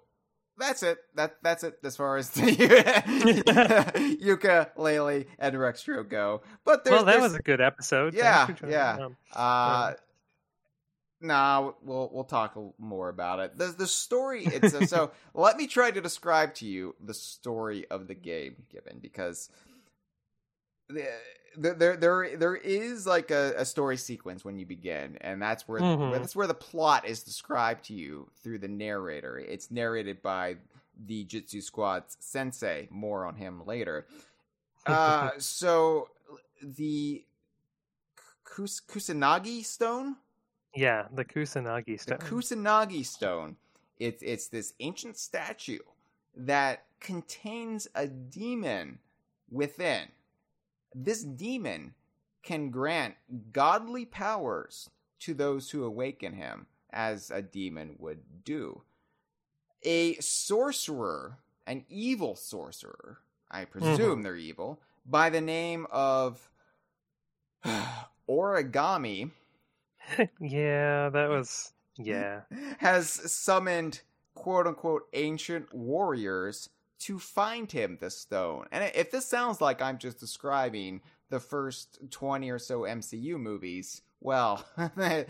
S1: that's it. That that's it as far as the Yooka-Laylee and Rextro go. But there's,
S2: Well, that
S1: there's-
S2: was a good episode.
S1: Yeah, yeah. Uh, nah, we'll we'll talk more about it. The the story. It's a, so. Let me try to describe to you the story of the game, given because the- there there there there is like a, a story sequence when you begin, and that's where,
S2: Mhm.
S1: where that's where the plot is described to you through the narrator. It's narrated by the Jitsu Squad's sensei. More on him later. Uh, so the Kus- Kusanagi stone,
S2: yeah, the Kusanagi stone. the.
S1: Kusanagi stone. It's it's this ancient statue that contains a demon within. This demon can grant godly powers to those who awaken him, as a demon would do. A sorcerer, an evil sorcerer, I presume mm-hmm. they're evil, by the name of Origami
S2: yeah, that was yeah.
S1: has summoned quote unquote ancient warriors to find him the stone. And if this sounds like I'm just describing the first 20 or so MCU movies, well,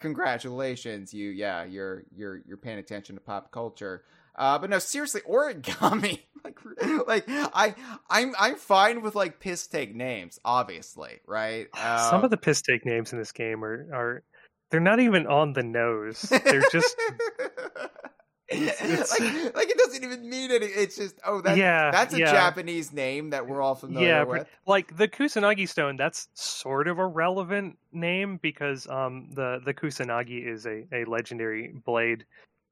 S1: congratulations you yeah, you're you're you're paying attention to pop culture. Uh, but no, seriously, origami. like, like I, I'm, I'm fine with like piss take names, obviously, right?
S2: Some of the piss take names in this game are are they're not even on the nose. They're just it's-
S1: like, like it doesn't even mean any. It's just oh that
S2: yeah.
S1: that's a
S2: yeah.
S1: Japanese name that we're all familiar
S2: yeah,
S1: with.
S2: like the Kusanagi stone. That's sort of a relevant name because um the the Kusanagi is a a legendary blade.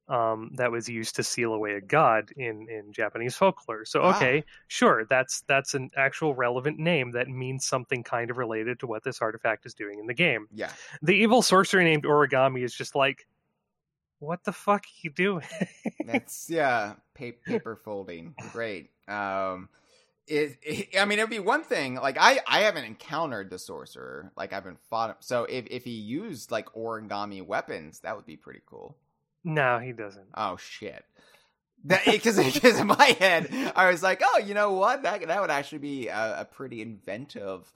S2: Um, that was used to seal away a god in, in Japanese folklore. So
S1: Ah.
S2: okay, sure, that's that's an actual relevant name that means something kind of related to what this artifact is doing in the game.
S1: Yeah,
S2: the evil sorcerer named Origami is just like, what the fuck are you doing?
S1: that's yeah, pa- paper folding. Great. Um, it, it, I mean, it'd be one thing. Like I, I haven't encountered the sorcerer. Like I've been fought. him. So if if he used like origami weapons, that would be pretty cool.
S2: No, he doesn't.
S1: Oh shit. Because in my head, I was like, oh, you know what? That that would actually be a, a pretty inventive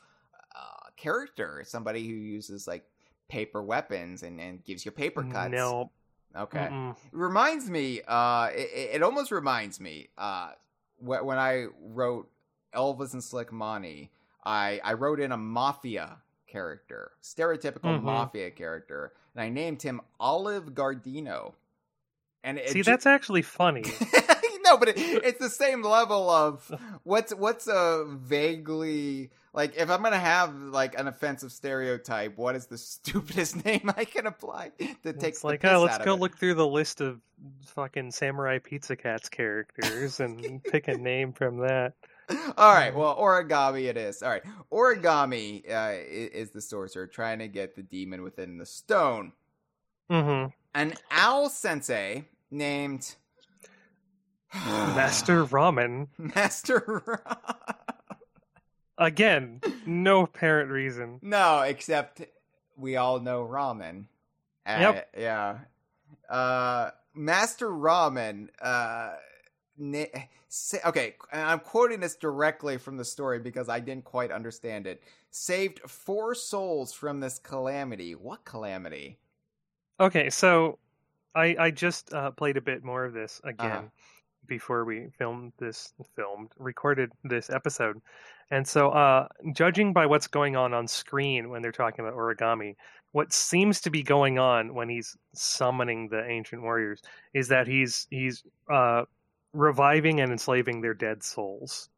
S1: uh, character. Somebody who uses like paper weapons and, and gives you paper cuts.
S2: No.
S1: Okay.
S2: Mm-mm.
S1: It reminds me. Uh, it, it almost reminds me. Uh, wh- when I wrote Elvis and Slick Money, I I wrote in a mafia character, stereotypical
S2: Mhm.
S1: mafia character, and I named him Olive Gardino. And it
S2: See,
S1: ju-
S2: that's actually funny.
S1: no, but it, it's the same level of what's what's a vaguely like if I'm gonna have like an offensive stereotype, what is the stupidest name I can apply
S2: that
S1: takes
S2: like, oh, let's go look through the list of fucking Samurai Pizza Cats characters and pick a name from that.
S1: All right, well, origami it is. All right, origami uh, is the sorcerer trying to get the demon within the stone.
S2: hmm
S1: An owl sensei named
S2: Master Ramen.
S1: Master. Ramen.
S2: Again, no apparent reason.
S1: no, except we all know ramen. Uh,
S2: Yep.
S1: Yeah. Uh, Master Ramen. Uh, na- sa- okay, and I'm quoting this directly from the story because I didn't quite understand it. Saved four souls from this calamity. What calamity?
S2: Okay, so I I just uh, played a bit more of this again
S1: Uh-huh.
S2: before we filmed this filmed recorded this episode, and so uh, judging by what's going on on screen when they're talking about origami, what seems to be going on when he's summoning the ancient warriors is that he's he's uh, reviving and enslaving their dead souls.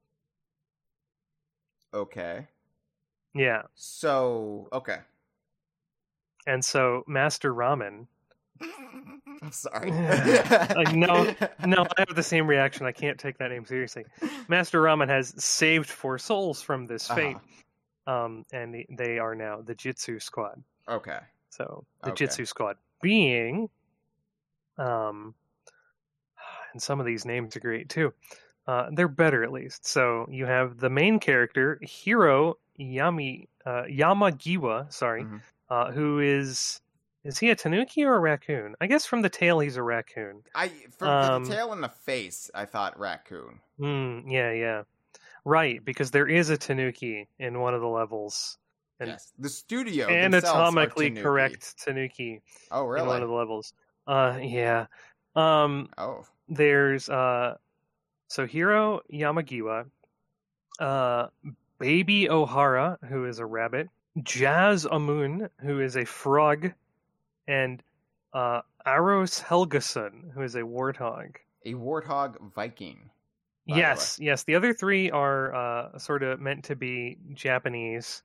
S1: Okay.
S2: Yeah,
S1: So, okay.
S2: And so Master Ramen
S1: I'm sorry.
S2: I know- no, I have the same reaction. I can't take that name seriously. Master Ramen has saved four souls from this fate,
S1: Uh-huh.
S2: um, and they- are now the Jitsu Squad.
S1: Okay.
S2: So the
S1: Okay.
S2: Jitsu Squad being, um, and some of these names are great too. Uh, they're better at least. So you have the main character Hiro Yami uh, Yamagiwa, sorry,
S1: Mhm.
S2: Uh, who is is he a tanuki or a raccoon? I guess from the tail he's a raccoon.
S1: I for
S2: Um,
S1: the tail and the face, I thought raccoon.
S2: Mm, yeah, yeah. Right, because there is a tanuki in one of the levels. And
S1: yes, the studio
S2: anatomically
S1: Tanuki.
S2: correct tanuki
S1: Oh,
S2: in
S1: really?
S2: one of the levels. Uh yeah. Um
S1: Oh,
S2: there's uh so Hiro Yamagiwa, uh Baby O'Hara, who is a rabbit, Jazz Amun, who is a frog, and uh Eros Helgason, who is a warthog.
S1: a warthog Viking. by the
S2: Yes, yes. The other three are uh, sort of meant to be Japanese.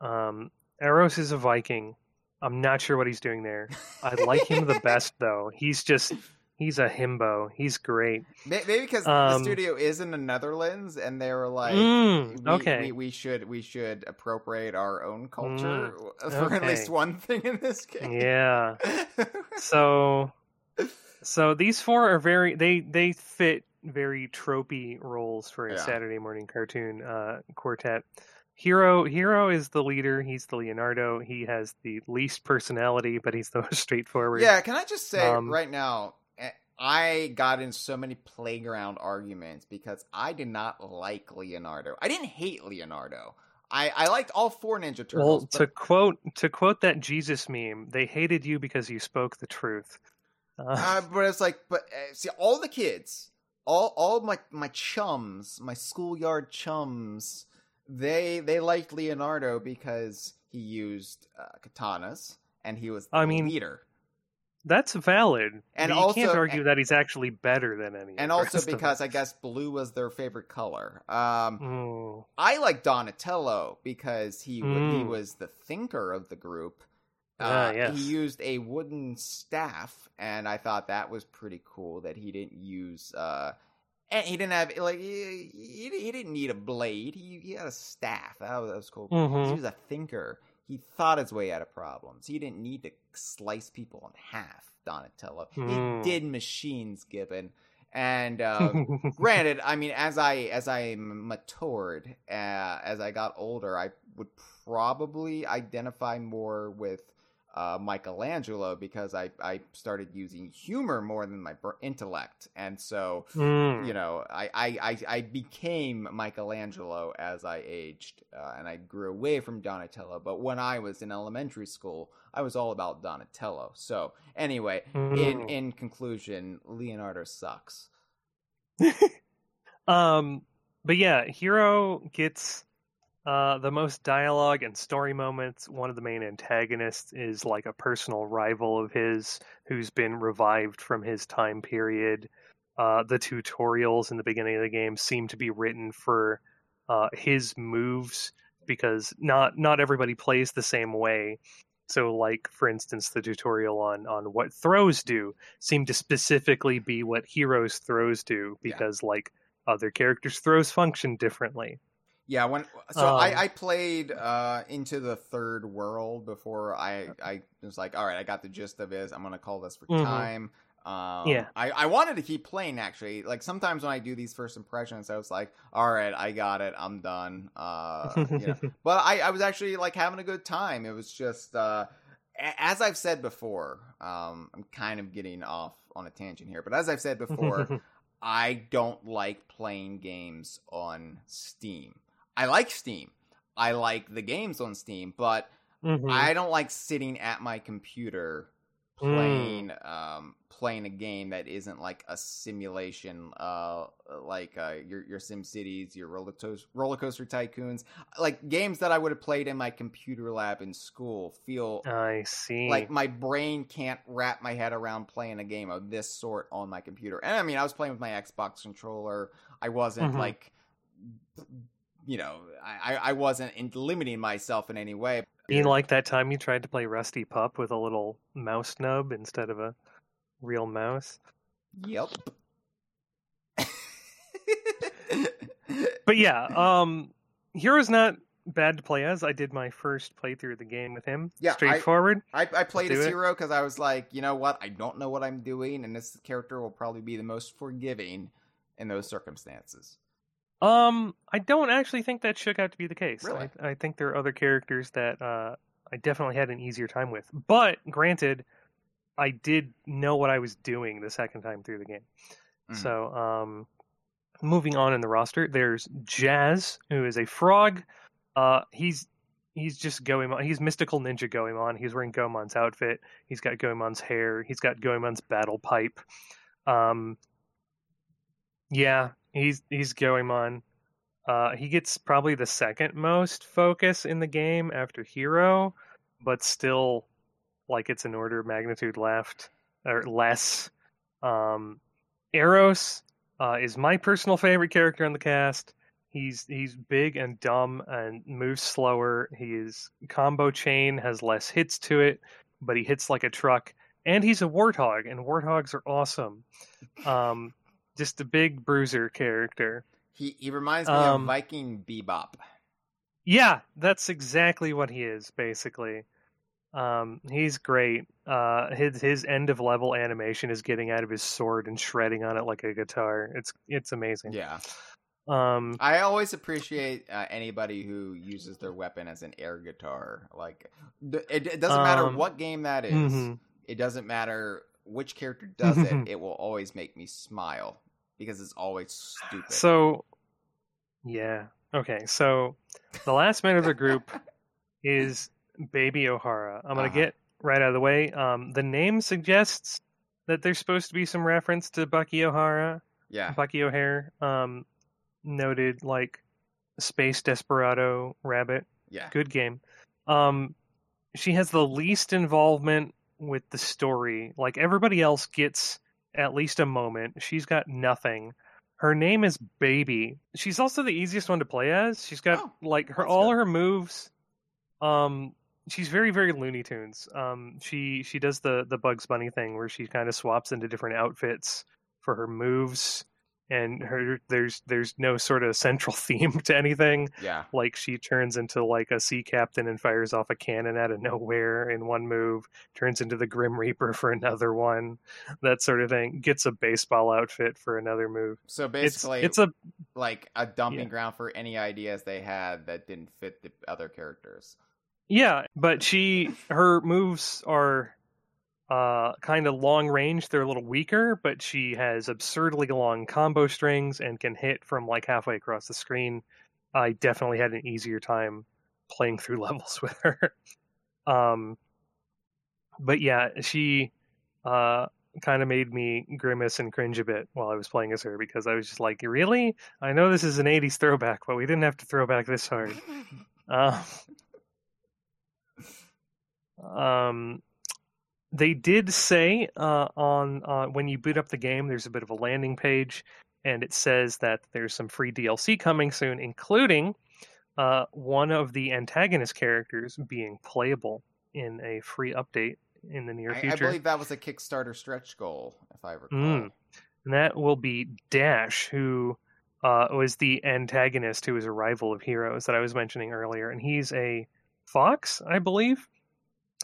S2: Um, Eros is a Viking. I'm not sure what he's doing there. I like him the best though. He's just he's a himbo. He's great.
S1: Maybe because the
S2: Um,
S1: studio is in the Netherlands, and they were like,
S2: Mm,
S1: we,
S2: okay.
S1: we, we should we should appropriate our own culture for at
S2: Mm,
S1: least one thing in this game.
S2: Yeah. So so these four are very they they fit very tropey roles for a
S1: Yeah.
S2: Saturday morning cartoon uh, quartet. Hero Hero is the leader. He's the Leonardo. He has the least personality, but he's the most straightforward.
S1: Yeah, can I just say
S2: Um,
S1: right now, I got in so many playground arguments because I did not like Leonardo. I didn't hate Leonardo. I, I liked all four Ninja Turtles.
S2: Well,
S1: but-
S2: to quote to quote that Jesus meme, they hated you because you spoke the truth. Uh,
S1: uh, but it's like, but uh, see, all the kids, all all my my chums, my schoolyard chums, they they liked Leonardo because he used uh, katanas and he was the
S2: I mean,
S1: leader.
S2: That's valid,
S1: And
S2: you can't
S1: also-
S2: argue that he's actually better than any.
S1: And also because. I guess blue was their favorite color. Um,
S2: Mm.
S1: I like Donatello because he w he
S2: Mm.
S1: was the thinker of the group.
S2: Ah,
S1: Uh,
S2: yes.
S1: He used a wooden staff, and I thought that was pretty cool that he didn't use. Uh, and he didn't have like he, he, he didn't need a blade. He, he had a staff. That was, that was cool.
S2: Mhm.
S1: He was a thinker. He thought his way out of problems. He didn't need to slice people in half. Donatello.
S2: Mm.
S1: He did machines, Gibbon. And uh, granted, I mean, as I as I matured, uh, as I got older, I would probably identify more with uh, Michelangelo because I, I started using humor more than my intellect, and so
S2: Mm.
S1: you know I, I, I, I became Michelangelo as I aged, uh, and I grew away from Donatello. But when I was in elementary school, I was all about Donatello. So anyway, in
S2: Mm.
S1: in conclusion, Leonardo sucks.
S2: Um, but yeah, Hero gets uh, the most dialogue and story moments. One of the main antagonists is like a personal rival of his who's been revived from his time period. Uh, the tutorials in the beginning of the game seem to be written for uh, his moves because not not everybody plays the same way. So, like for instance, the tutorial on on what throws do seem to specifically be what heroes throws do
S1: Yeah.
S2: because like other characters' throws function differently.
S1: Yeah, when so
S2: Um,
S1: I, I played uh, into the third world before I I was like, all right, I got the gist of it. I'm gonna call this for
S2: Mhm.
S1: time. Um,
S2: Yeah.
S1: I, I wanted to keep playing actually. Like sometimes when I do these first impressions, I was like, all right, I got it, I'm done. Uh, you know. But I, I was actually like having a good time. It was just uh, a- as I've said before. Um, I'm kind of getting off on a tangent here, but as I've said before, I don't like playing games on Steam. I like Steam. I like the games on Steam, but
S2: Mhm.
S1: I don't like sitting at my computer playing um playing a game that isn't like a simulation uh like uh your your sim cities your roller coaster, roller coaster tycoons like games that i would have played in my computer lab in school feel
S2: I see.
S1: like my brain can't wrap my head around playing a game of this sort on my computer. And I mean, I was playing with my Xbox controller. I wasn't
S2: Mhm.
S1: like, you know, I, I- I wasn't in limiting myself in any way.
S2: Being like that time you tried to play Rusty Pup with a little mouse nub instead of a real mouse.
S1: Yep.
S2: But yeah, um Hero's not bad to play as. I did my first playthrough of the game with him.
S1: Yeah,
S2: Straightforward.
S1: I, I played
S2: Do
S1: as hero because I was like, you know what? I don't know what I'm doing, and this character will probably be the most forgiving in those circumstances.
S2: Um, I don't actually think that shook out to be the case.
S1: Really?
S2: I, I think there are other characters that uh, I definitely had an easier time with. But granted, I did know what I was doing the second time through the game.
S1: Mhm.
S2: So, um, moving on in the roster, there's Jazz, who is a frog. Uh, he's he's just Goemon. He's mystical ninja Goemon. He's wearing Goemon's outfit. He's got Goemon's hair. He's got Goemon's battle pipe. Um, yeah, he's he's Goemon. Uh, he gets probably the second most focus in the game after Hero, but still, like it's an order of magnitude left or less. Um, Eros uh, is my personal favorite character in the cast. He's he's big and dumb and moves slower. His combo chain has less hits to it, but he hits like a truck. And he's a warthog, and warthogs are awesome. Um, just a big bruiser character.
S1: He he reminds me
S2: Um,
S1: of Viking Bebop.
S2: Yeah, that's exactly what he is, basically. Um, he's great. Uh, his his end of level animation is getting out of his sword and shredding on it like a guitar. It's it's amazing.
S1: Yeah,
S2: Um,
S1: I always appreciate uh, anybody who uses their weapon as an air guitar. Like, it, it doesn't matter
S2: Um,
S1: what game that is.
S2: mhm.
S1: It doesn't matter which character does it. it will always make me smile because it's always stupid.
S2: So, yeah. Okay. So, the last member of the group is Baby O'Hara. I'm gonna
S1: Uh-huh.
S2: get right out of the way. Um, the name suggests that there's supposed to be some reference to Bucky O'Hara.
S1: yeah,
S2: Bucky O'Hare, um, noted like space desperado rabbit.
S1: yeah.
S2: Good game. Um, she has the least involvement with the story. Like everybody else gets at least a moment. She's got nothing. Her name is Baby. She's also the easiest one to play as. She's got
S1: Oh,
S2: like her all
S1: good.
S2: her moves. Um, she's very very Looney Tunes. Um, she she does the the Bugs Bunny thing where she kind of swaps into different outfits for her moves. And her there's there's no sort of central theme to anything.
S1: Yeah.
S2: Like she turns into like a sea captain and fires off a cannon out of nowhere in one move, turns into the Grim Reaper for another one, that sort of thing. Gets a baseball outfit for another move.
S1: So basically
S2: It's it's a
S1: like a dumping
S2: Yeah.
S1: ground for any ideas they had that didn't fit the other characters.
S2: Yeah, but she her moves are uh kind of long range. They're a little weaker, but she has absurdly long combo strings and can hit from like halfway across the screen. I definitely had an easier time playing through levels with her. Um but yeah, she uh kind of made me grimace and cringe a bit while I was playing as her because I was just like, "Really? I know this is an 80s throwback, but we didn't have to throw back this hard." Uh, um, they did say uh, on uh, when you boot up the game, there's a bit of a landing page, and it says that there's some free DLC coming soon, including uh, one of the antagonist characters being playable in a free update in the near
S1: I, I believe that was a Kickstarter stretch goal, if I recall.
S2: Mm. and that will be Dash, who uh, was the antagonist who was a rival of Heroes that I was mentioning earlier, and he's a fox, I believe.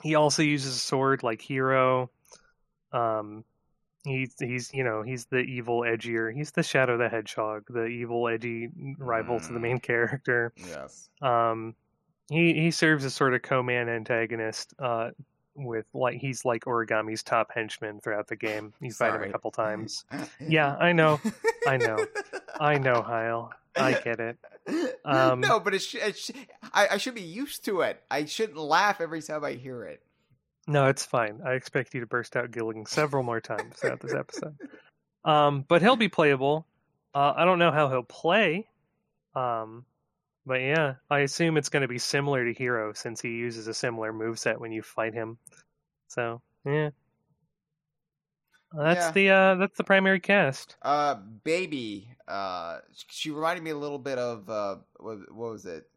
S2: He also uses a sword like Hero. Um, he's he's you know he's the evil edgier. He's the Shadow the Hedgehog, the evil edgy rival to the main character.
S1: Yes.
S2: Um, he he serves as sort of co-man antagonist. Uh, with like he's like Origami's top henchman throughout the game. You fight him a couple times. Yeah, I know. I know. I know, Heil. I get it. Um,
S1: no, but it sh- it sh- I, I should be used to it. I shouldn't laugh every time I hear it.
S2: No, it's fine. I expect you to burst out giggling several more times throughout this episode. Um, but he'll be playable. Uh, I don't know how he'll play. Um, but yeah, I assume it's going to be similar to Hero since he uses a similar moveset when you fight him. So yeah, that's
S1: Yeah.
S2: the uh, that's the primary cast.
S1: Uh, baby. Uh, she reminded me a little bit of uh, what, what was it?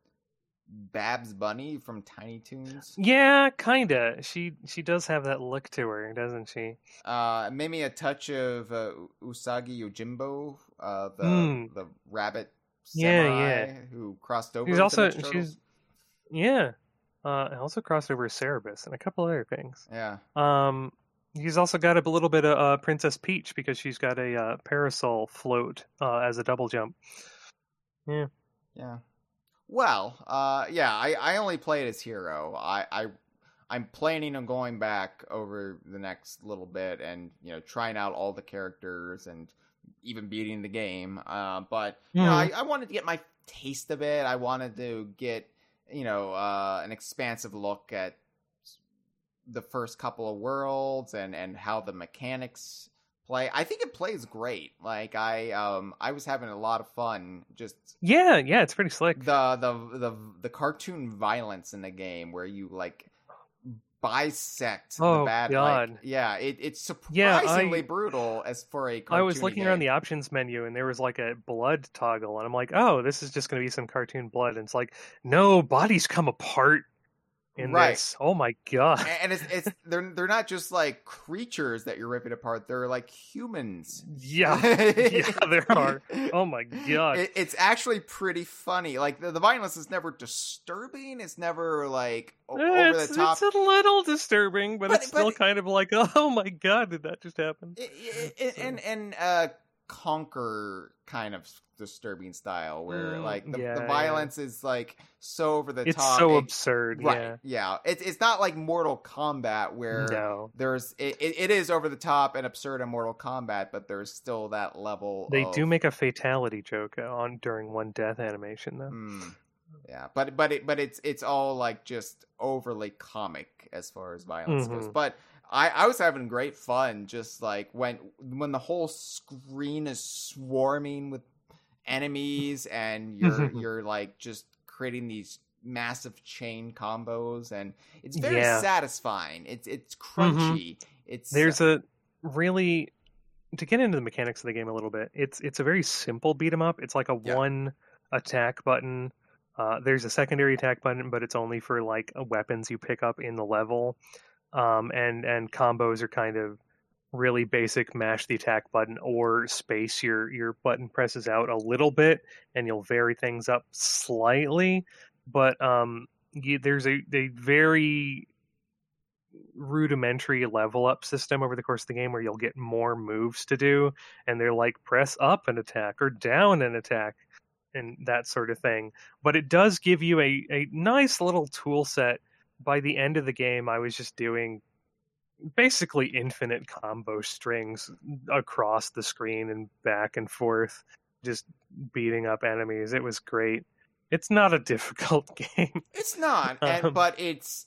S1: Babs Bunny from Tiny Toons.
S2: Yeah, kinda. She she does have that look to her, doesn't she?
S1: Uh, maybe a touch of uh, Usagi Yojimbo, uh, the
S2: Mm.
S1: the rabbit
S2: Yeah,
S1: samurai
S2: yeah.
S1: who crossed over.
S2: She's also she's yeah. Uh, and also crossed over Cerebus and a couple other things.
S1: yeah.
S2: Um, he's also got a little bit of uh, Princess Peach because she's got a uh, parasol float uh, as a double jump.
S1: Yeah. Yeah. Well, uh, yeah, I, I only played as hero. I, I I'm planning on going back over the next little bit and you know trying out all the characters and even beating the game. Uh, but you know, I, I wanted to get my taste of it. I wanted to get you know uh, an expansive look at the first couple of worlds and and how the mechanics play. I think it plays great. Like I um I was having a lot of fun just
S2: Yeah, yeah, it's pretty slick.
S1: the the the the cartoon violence in the game where you like bisect
S2: Oh,
S1: the bad
S2: God.
S1: like yeah it, it's
S2: Yeah,
S1: surprisingly
S2: I-
S1: brutal as for a
S2: I was looking around the options menu and there was like a blood toggle, and I'm like, oh, this is just going to be some cartoon blood. And it's like, no, bodies come apart in
S1: Right.
S2: this. Oh my god.
S1: And it's it's they're they're not just like creatures that you're ripping apart they're like humans
S2: Yeah, yeah, there are. Oh my god.
S1: It, it's actually pretty funny. Like the, the violence is never disturbing. It's never like o-
S2: Eh,
S1: over the top.
S2: it's a little disturbing, but,
S1: But-
S2: it's still kind of like, oh my god, did that just happen?
S1: I- I- I- and and uh Conker kind of disturbing style where
S2: Mm,
S1: like the,
S2: yeah,
S1: the
S2: yeah.
S1: violence is like so over the
S2: It's
S1: top
S2: so
S1: it-
S2: absurd.
S1: right
S2: Yeah.
S1: yeah it's it's not like mortal kombat where
S2: No.
S1: there's it, it, is over the top and absurd in mortal kombat but there's still that level
S2: They
S1: of,
S2: do make a fatality joke on during one death animation though.
S1: Mm, yeah, but but it but it's it's all like just overly comic as far as violence goes.
S2: Mhm.
S1: But I I was having great fun just like when when the whole screen is swarming with enemies and you're you're like just creating these massive chain combos and it's very
S2: Yeah.
S1: satisfying. It's it's crunchy. It's
S2: There's a really to get into the mechanics of the game a little bit. It's it's a very simple beat 'em up. It's like a
S1: Yeah.
S2: one attack button. Uh, there's a secondary attack button, but it's only for like uh, weapons you pick up in the level. Um, and and combos are kind of really basic mash the attack button or space your your button presses out a little bit and you'll vary things up slightly. But um you, there's a, a very rudimentary level up system over the course of the game where you'll get more moves to do and they're like press up and attack or down and attack and that sort of thing. But it does give you a, a nice little tool set. By the end of the game i was just doing basically infinite combo strings across the screen and back and forth just beating up enemies it was great it's not a difficult game
S1: It's not, and,
S2: Um,
S1: but it's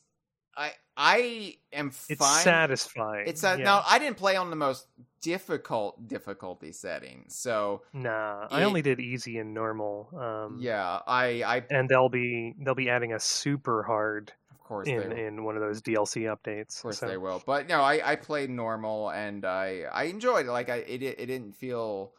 S1: I I am fine.
S2: it's satisfying
S1: It's a,
S2: yeah.
S1: no, I didn't play on the most difficult difficulty setting, so
S2: Nah, I only did easy and normal. Um,
S1: yeah, I I
S2: and they'll be they'll be adding a super hard
S1: course
S2: in in one of those DLC updates.
S1: Of course
S2: so.
S1: they will, but no, I I played normal and I I enjoyed it. Like I it it didn't feel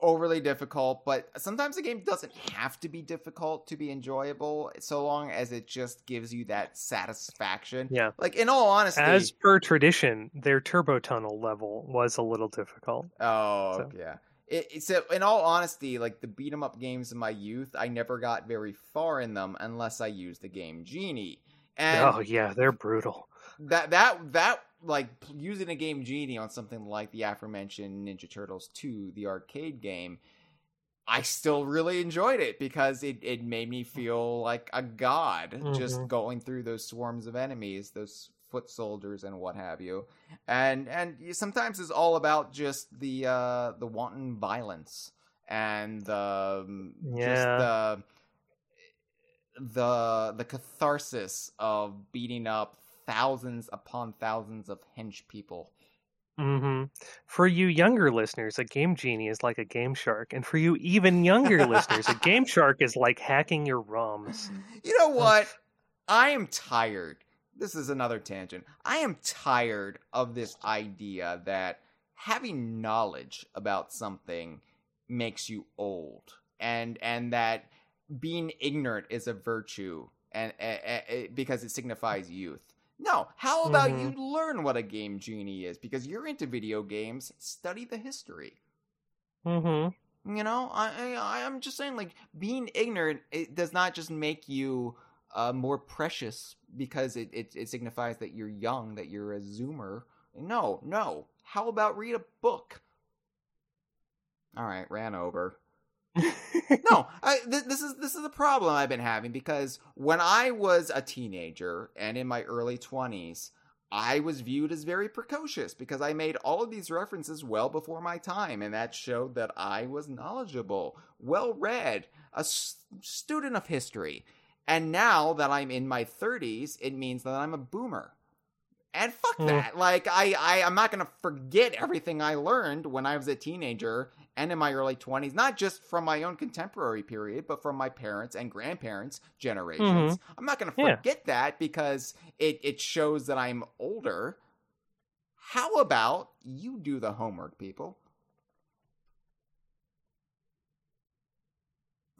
S1: overly difficult, but sometimes the game doesn't have to be difficult to be enjoyable, so long as it just gives you that satisfaction.
S2: Yeah.
S1: Like in all honesty,
S2: As per tradition, their turbo tunnel level was a little difficult.
S1: Oh
S2: So-
S1: yeah. It, it's a, in all honesty, like the beat 'em up games in my youth, I never got very far in them unless I used the game Genie. And
S2: oh yeah, they're brutal.
S1: that that that like using a game Genie on something like the aforementioned Ninja Turtles 2, the arcade game, I still really enjoyed it because it it made me feel like a god just
S2: Mhm.
S1: going through those swarms of enemies, those foot soldiers and what have you. And and sometimes it's all about just the uh the wanton violence and the um, just
S2: Yeah.
S1: the the the catharsis of beating up thousands upon thousands of hench people.
S2: hmm For you younger listeners, a game genie is like a game shark, and for you even younger listeners, a game shark is like hacking your ROMs.
S1: You know what? I am tired. This is another tangent. I am tired of this idea that having knowledge about something makes you old and and that being ignorant is a virtue and uh, uh, because it signifies youth. No, how about
S2: Mhm.
S1: you learn what a game genie is because you're into video games, study the history.
S2: hmm
S1: You know, I, I I'm just saying, like being ignorant, it does not just make you uh, more precious because it, it it signifies that you're young, that you're a zoomer. No, no. How about read a book? All right, ran over. No, I, th- this is this is the problem I've been having because when I was a teenager and in my early twenties, I was viewed as very precocious because I made all of these references well before my time, and that showed that I was knowledgeable, well read, a s- student of history. And now that I'm in my 30s, it means that I'm a boomer. And fuck
S2: Hmm.
S1: that. Like I, I I'm not gonna forget everything I learned when I was a teenager and in my early 20s, not just from my own contemporary period, but from my parents and grandparents' generations. I'm not going to
S2: Yeah.
S1: forget that because it, it shows that I'm older. How about you do the homework, people?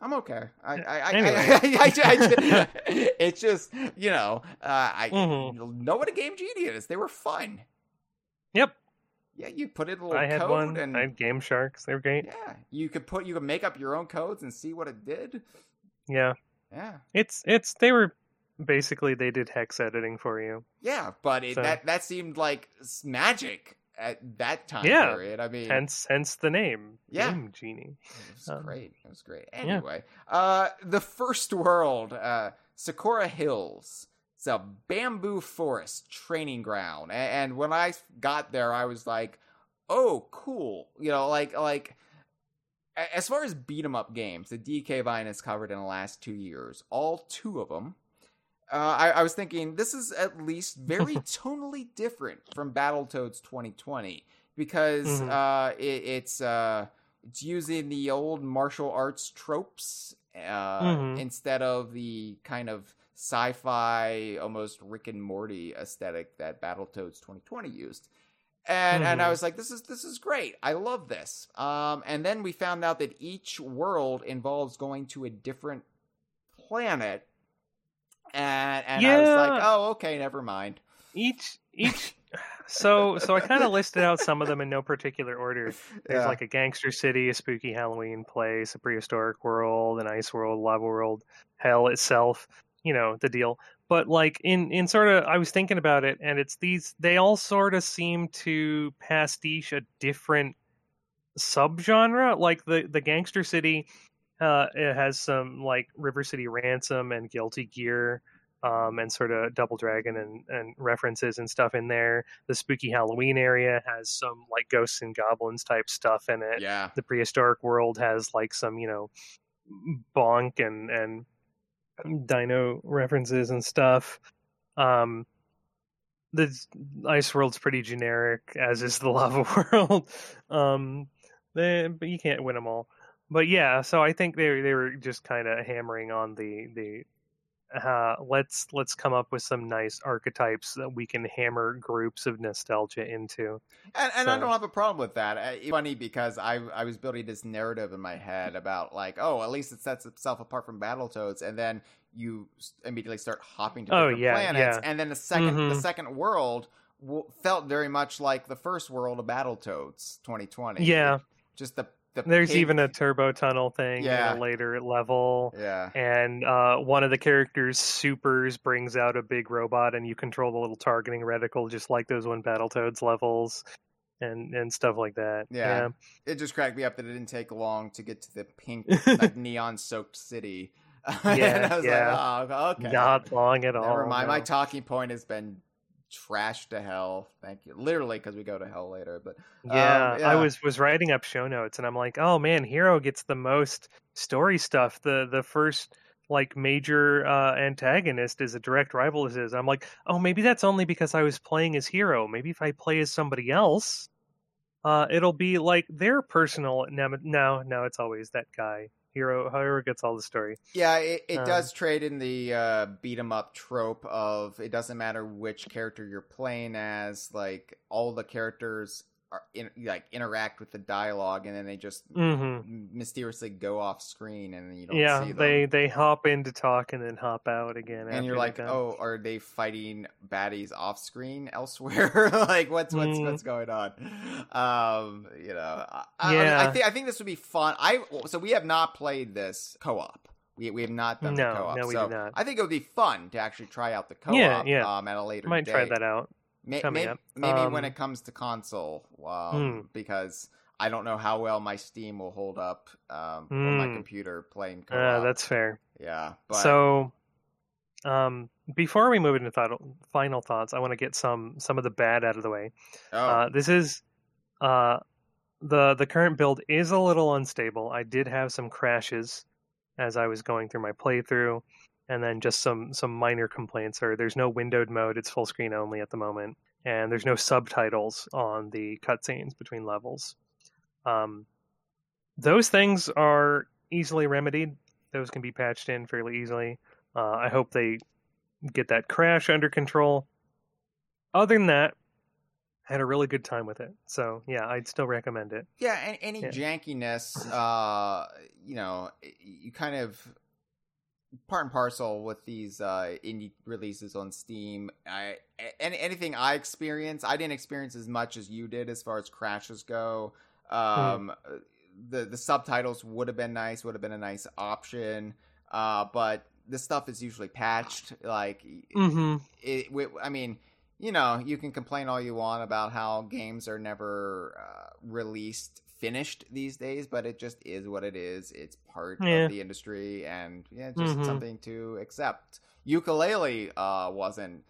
S1: I'm okay. I, I, I,
S2: Anyway.
S1: I, I, I- it's just, you know, uh, I
S2: Mhm.
S1: know what a game genie is. They were fun.
S2: Yep,
S1: Yeah, you put in a little
S2: I had
S1: code
S2: one.
S1: and
S2: I had Game Sharks. They were great.
S1: yeah, you could put you could make up your own codes and see what it did.
S2: Yeah,
S1: Yeah,
S2: it's it's they were basically they did hex editing for you.
S1: yeah, but it,
S2: So-
S1: that that seemed like magic at that time
S2: Yeah,
S1: period. I mean,
S2: Hence hence the name.
S1: Yeah.
S2: Game Genie.
S1: it was
S2: um,
S1: great. It was great. Anyway, uh, the first world, uh, Sakura Hills. It's a bamboo forest training ground, and when I got there, I was like, "Oh, cool!" You know, like like as far as beat 'em up games, the DK Vine has covered in the last two years, all two of them. Uh, I, I was thinking this is at least very tonally different from Battletoads 2020 because
S2: Mhm.
S1: uh, it, it's uh, it's using the old martial arts tropes uh,
S2: Mhm.
S1: instead of the kind of sci-fi, almost Rick and Morty aesthetic that Battletoads 2020 used. And and I
S2: Mhm.
S1: was like, this is this is great. I love this. Um, and then we found out that each world involves going to a different planet. And and I was like, oh, okay, never mind.
S2: Each each So so I kind of listed out some of them in no particular order. There's
S1: Yeah.
S2: like a gangster city, a spooky Halloween place, a prehistoric world, an ice world, lava world, hell itself. You know the deal. But like in in sort of, I was thinking about it, and it's these. They all sort of seem to pastiche a different subgenre. Like the the gangster city, uh, it has some like River City Ransom and Guilty Gear. Um, and sort of Double Dragon and, and references and stuff in there. The spooky Halloween area has some like ghosts and goblins type stuff in it
S1: yeah.
S2: the prehistoric world has like some you know bonk and and dino references and stuff. Um the ice world's pretty generic as is the lava world. Um they, but you can't win them all. But yeah so i think they they were just kind of hammering on the the uh, let's let's come up with some nice archetypes that we can hammer groups of nostalgia into.
S1: And, and I don't have a problem with that. Uh, It's funny because I I was building this narrative in my head about like, oh, at least it sets itself apart from Battletoads, and then you immediately start hopping to
S2: Oh,
S1: different
S2: yeah,
S1: planets,
S2: yeah.
S1: and then the 2nd the
S2: Mhm.
S1: second world w- felt very much like the first world of Battletoads 2020.
S2: Yeah.
S1: just the the
S2: There's even a turbo tunnel thing
S1: Yeah.
S2: in a later level.
S1: yeah.
S2: and uh, one of the characters supers brings out a big robot and you control the little targeting reticle just like those one battletoads levels and and stuff like that
S1: Yeah. It just cracked me up that it didn't take long to get to the pink, like neon soaked city.
S2: Yeah, yeah.
S1: like, oh, okay.
S2: not long at all
S1: Never mind. My talking point has been trashed to hell. Thank you. Literally, because we go to hell later. But
S2: yeah,
S1: um, yeah.
S2: i was was writing up show notes and i'm like oh man hero gets the most story stuff the the first like major uh antagonist is a direct rival of his i'm like oh maybe that's only because i was playing as hero maybe if i play as somebody else uh it'll be like their personal no no it's always that guy hero hero gets all the story
S1: yeah, it, it
S2: um,
S1: does trade in the uh, beat 'em up trope of it doesn't matter which character you're playing as. Like all the characters are in, like interact with the dialogue, and then they just
S2: hmm
S1: mysteriously go off screen, and then you don't
S2: yeah
S1: see them.
S2: they they hop in to talk and then hop out again
S1: and you're like, oh, are they fighting baddies off screen elsewhere? like, what's what's
S2: Mm.
S1: what's going on? Um, you know, I, I-
S2: Yeah.
S1: I, think I think this would be fun. I so we have not played this co-op. We we have not done
S2: No,
S1: the co-op.
S2: no, we
S1: so
S2: not.
S1: I think it would be fun to actually try out the co-op.
S2: Yeah, yeah.
S1: Um, at a later
S2: might
S1: date.
S2: try that out
S1: May-
S2: coming
S1: may-
S2: up.
S1: Maybe when
S2: Um,
S1: it comes to console,
S2: Hmm.
S1: um, because I don't know how well my Steam will hold up um, on my
S2: Hmm.
S1: computer playing
S2: uh, that's fair
S1: yeah. But,
S2: So, um, before we move into thought, final thoughts, I want to get some some of the bad out of the way.
S1: oh,
S2: Uh, this is uh, the the current build is a little unstable. I did have some crashes as I was going through my playthrough, and then just some some minor complaints. Or there's no windowed mode; it's full screen only at the moment, and there's no subtitles on the cutscenes between levels. Um, those things are easily remedied. Those can be patched in fairly easily. Uh, I hope they get that crash under control. Other than that, I had a really good time with it. So yeah, I'd still recommend it.
S1: Yeah, and any
S2: Yeah.
S1: jankiness, uh, you know, you kind of part and parcel with these uh, indie releases on Steam. I any, anything I experience, I didn't experience as much as you did as far as crashes go. Um, The the subtitles would have been nice, would have been a nice option, uh, but this stuff is usually patched. Like,
S2: Mm-hmm.
S1: it, we, I mean, you know, you can complain all you want about how games are never uh, released finished these days, but it just is what it is. It's part
S2: Yeah.
S1: of the industry, and yeah, just
S2: Mhm.
S1: something to accept. Yooka-Laylee uh, wasn't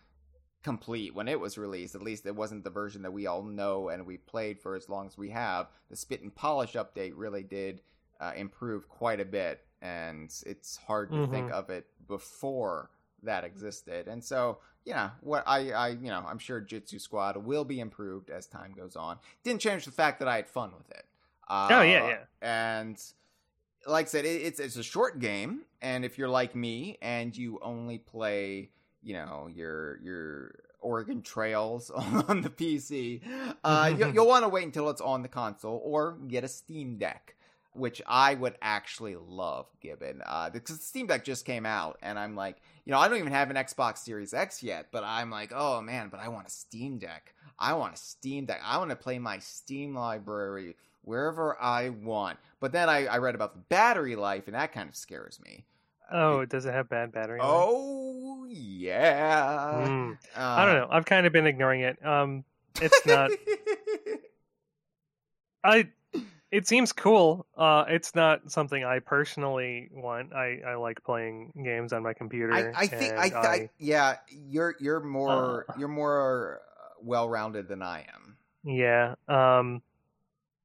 S1: complete when it was released. At least it wasn't the version that we all know and we played for as long as we have. The Spit and Polish update really did uh, improve quite a bit, and it's hard to think of it before that existed. And so, yeah, what I, I, you know, I'm sure Jitsu Squad will be improved as time goes on. Didn't change the fact that I had fun with it. Uh,
S2: Oh, yeah, yeah.
S1: And like I said, it, it's it's a short game, and if you're like me and you only play, you know, your your Oregon Trails on the PC, uh, you, you'll want to wait until it's on the console or get a Steam Deck. Which I would actually love, given uh, because the Steam Deck just came out, and I'm like, you know, I don't even have an Xbox Series X yet, but I'm like, oh man, but I want a Steam Deck. I want a Steam Deck. I want to play my Steam library wherever I want. But then I, I read about the battery life, and that kind of scares me.
S2: Oh, it, does it have bad battery? life?
S1: Oh yeah. Uh,
S2: I don't know. I've kind of been ignoring it. Um, it's not. I. It seems cool. Uh, it's not something I personally want. I, I like playing games on my computer.
S1: I, I think I, th- I yeah you're you're more
S2: Uh.
S1: you're more well rounded than I am.
S2: Yeah. Um,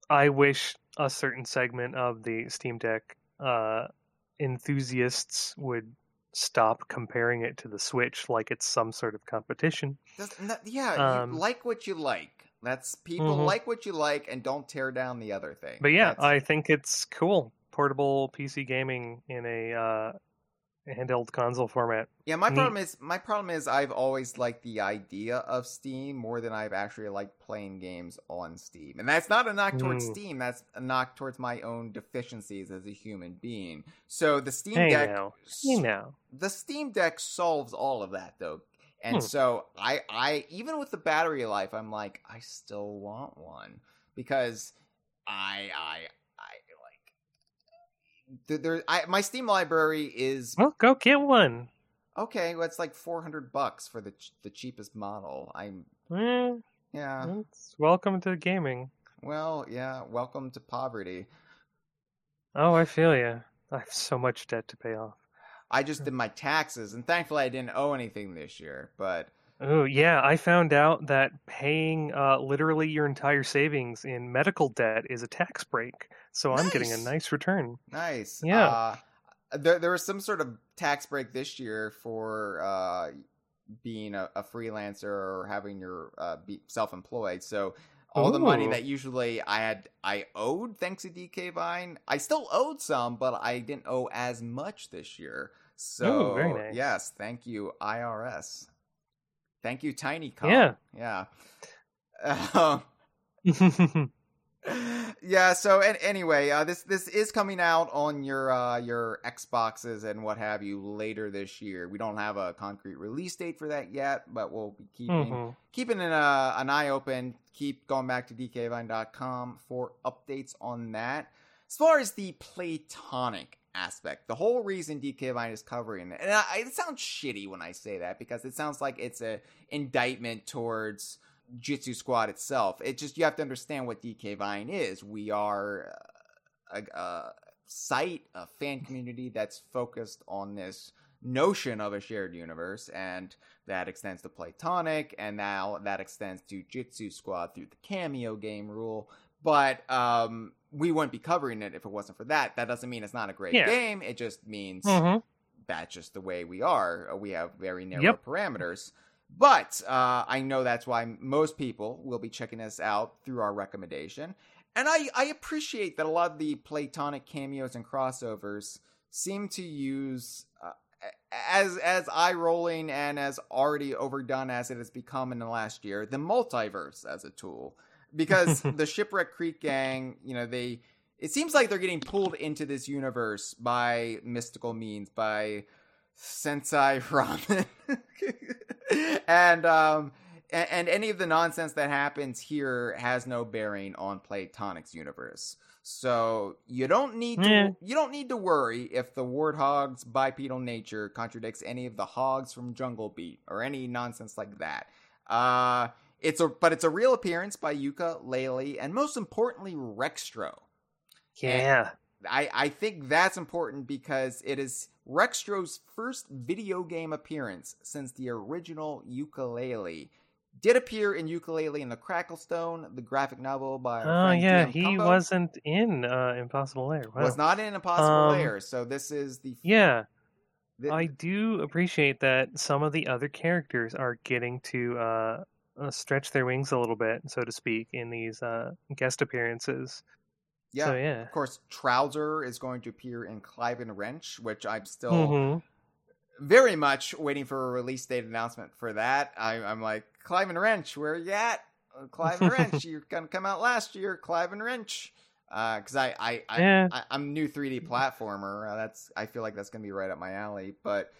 S2: I wish a certain segment of the Steam Deck uh, enthusiasts would stop comparing it to the Switch like it's some sort of competition.
S1: Yeah,
S2: Um,
S1: you like what you like. That's people
S2: Mhm.
S1: like what you like and don't tear down the other thing.
S2: But yeah,
S1: That's-
S2: I think it's cool. Portable PC gaming in a uh, handheld console format.
S1: yeah. My
S2: neat.
S1: problem is my problem is I've always liked the idea of Steam more than I've actually liked playing games on Steam, and that's not a knock towards
S2: Mm.
S1: Steam. That's a knock towards my own deficiencies as a human being. So the Steam
S2: Hey
S1: Deck,
S2: now. Hey now.
S1: the Steam Deck solves all of that though. And
S2: Hmm.
S1: so I I even with the battery life I'm like I still want one because I I I like th- there I my Steam library is
S2: Well, go get one.
S1: okay, well, it's like 400 bucks for the ch- the cheapest model. I'm
S2: Eh,
S1: yeah.
S2: welcome to gaming.
S1: Well, yeah, welcome to poverty.
S2: Oh, I feel you. I have so much debt to pay off.
S1: I just did my taxes and thankfully I didn't owe anything this year, but
S2: Oh yeah, I found out that paying uh, literally your entire savings in medical debt is a tax break. So I'm getting a
S1: Nice.
S2: nice return.
S1: Nice.
S2: Yeah.
S1: Uh, there, there was some sort of tax break this year for uh, being a, a freelancer or having your uh, be self-employed. So all the money that usually I had I owed thanks to DK Vine, I still owed some, but I didn't owe as much this year. So
S2: Ooh, nice.
S1: yes, thank you IRS. Thank you Tiny
S2: Yeah.
S1: Yeah. Um, yeah so and anyway uh this this is coming out on your uh your xboxes and what have you later this year. We don't have a concrete release date for that yet but we'll be keeping
S2: Mhm.
S1: keeping an, uh, an eye open. Keep going back to dkvine.com for updates on that. As far as the Playtonic aspect the whole reason dkvine is covering it and I, it sounds shitty when i say that because it sounds like it's a indictment towards Jitsu Squad itself. It just you have to understand what DK Vine is. We are uh, a, a site, a fan community that's focused on this notion of a shared universe, and that extends to Playtonic, and now that extends to Jitsu Squad through the cameo game rule. But um, we wouldn't be covering it if it wasn't for that. That doesn't mean it's not a great
S2: Yeah.
S1: game. It just means
S2: Mhm.
S1: that's just the way we are. We have very narrow
S2: Yep.
S1: parameters. But uh, I know that's why most people will be checking us out through our recommendation. And I, I appreciate that a lot of the Playtonic cameos and crossovers seem to use, uh, as as eye rolling and as already overdone as it has become in the last year, the multiverse as a tool. Because the Shipwreck Creek gang, you know, they it seems like they're getting pulled into this universe by mystical means, by Sensei Ramen, and um, and, and any of the nonsense that happens here has no bearing on Playtonic's universe. So you don't need to
S2: Yeah.
S1: you don't need to worry if the warthog's bipedal nature contradicts any of the hogs from Jungle Beat or any nonsense like that. Uh it's a but it's a real appearance by Yooka, Laylee, and most importantly Rextro.
S2: Yeah.
S1: I, I think that's important because it is Rextro's first video game appearance since the original Yooka-Laylee. Did appear in Yooka-Laylee in the Kracklestone, the graphic novel by
S2: Oh yeah, he wasn't in uh, Impossible Lair. Wow.
S1: was not in Impossible
S2: Um,
S1: Lair, so this is the,
S2: Yeah,
S1: the
S2: I do appreciate that some of the other characters are getting to uh, uh, stretch their wings a little bit, so to speak, in these uh, guest appearances.
S1: Yeah.
S2: So yeah.
S1: Of course, Trowzer is going to appear in Clive and Wrench, which I'm still
S2: Mhm.
S1: very much waiting for a release date announcement for that. I, I'm like, Clive and Wrench, where you at? Uh, Clive and Wrench, you're gonna come out last year. Clive and Wrench, because I, I, I,
S2: Yeah.
S1: I, I'm new 3D platformer. Uh, that's I feel like that's gonna be right up my alley. But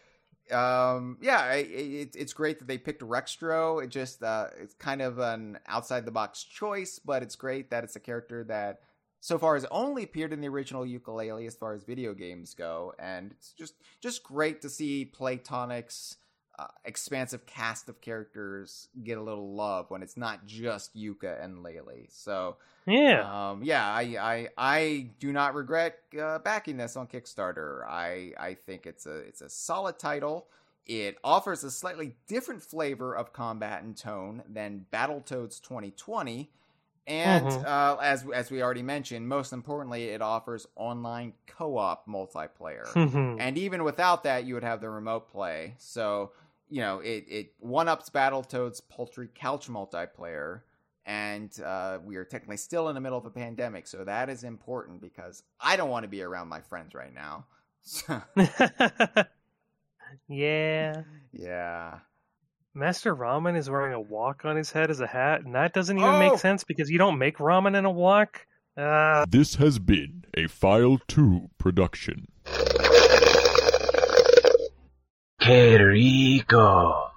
S1: um, yeah, it, it, it's great that they picked Rextro. It just uh, it's kind of an outside the box choice, but it's great that it's a character that so far has only appeared in the original Yooka-Laylee as far as video games go, and it's just just great to see Playtonic's uh, expansive cast of characters get a little love when it's not just Yooka and Laylee. So
S2: yeah,
S1: um, yeah, I, I I do not regret uh, backing this on Kickstarter. I I think it's a it's a solid title. It offers a slightly different flavor of combat and tone than Battletoads 2020. And
S2: Mhm.
S1: uh, as as we already mentioned, most importantly, it offers online co-op multiplayer
S2: Mhm.
S1: and even without that, you would have the remote play. So you know, it it one ups Battletoads Poultry Couch multiplayer, and uh, we are technically still in the middle of a pandemic, so that is important because I don't want to be around my friends right now.
S2: Yeah.
S1: yeah,
S2: Master Ramen is wearing a wok on his head as a hat, and that doesn't even
S1: Oh!
S2: make sense because you don't make ramen in a wok. Uh,
S3: This has been a File 2 production.
S4: Qué rico.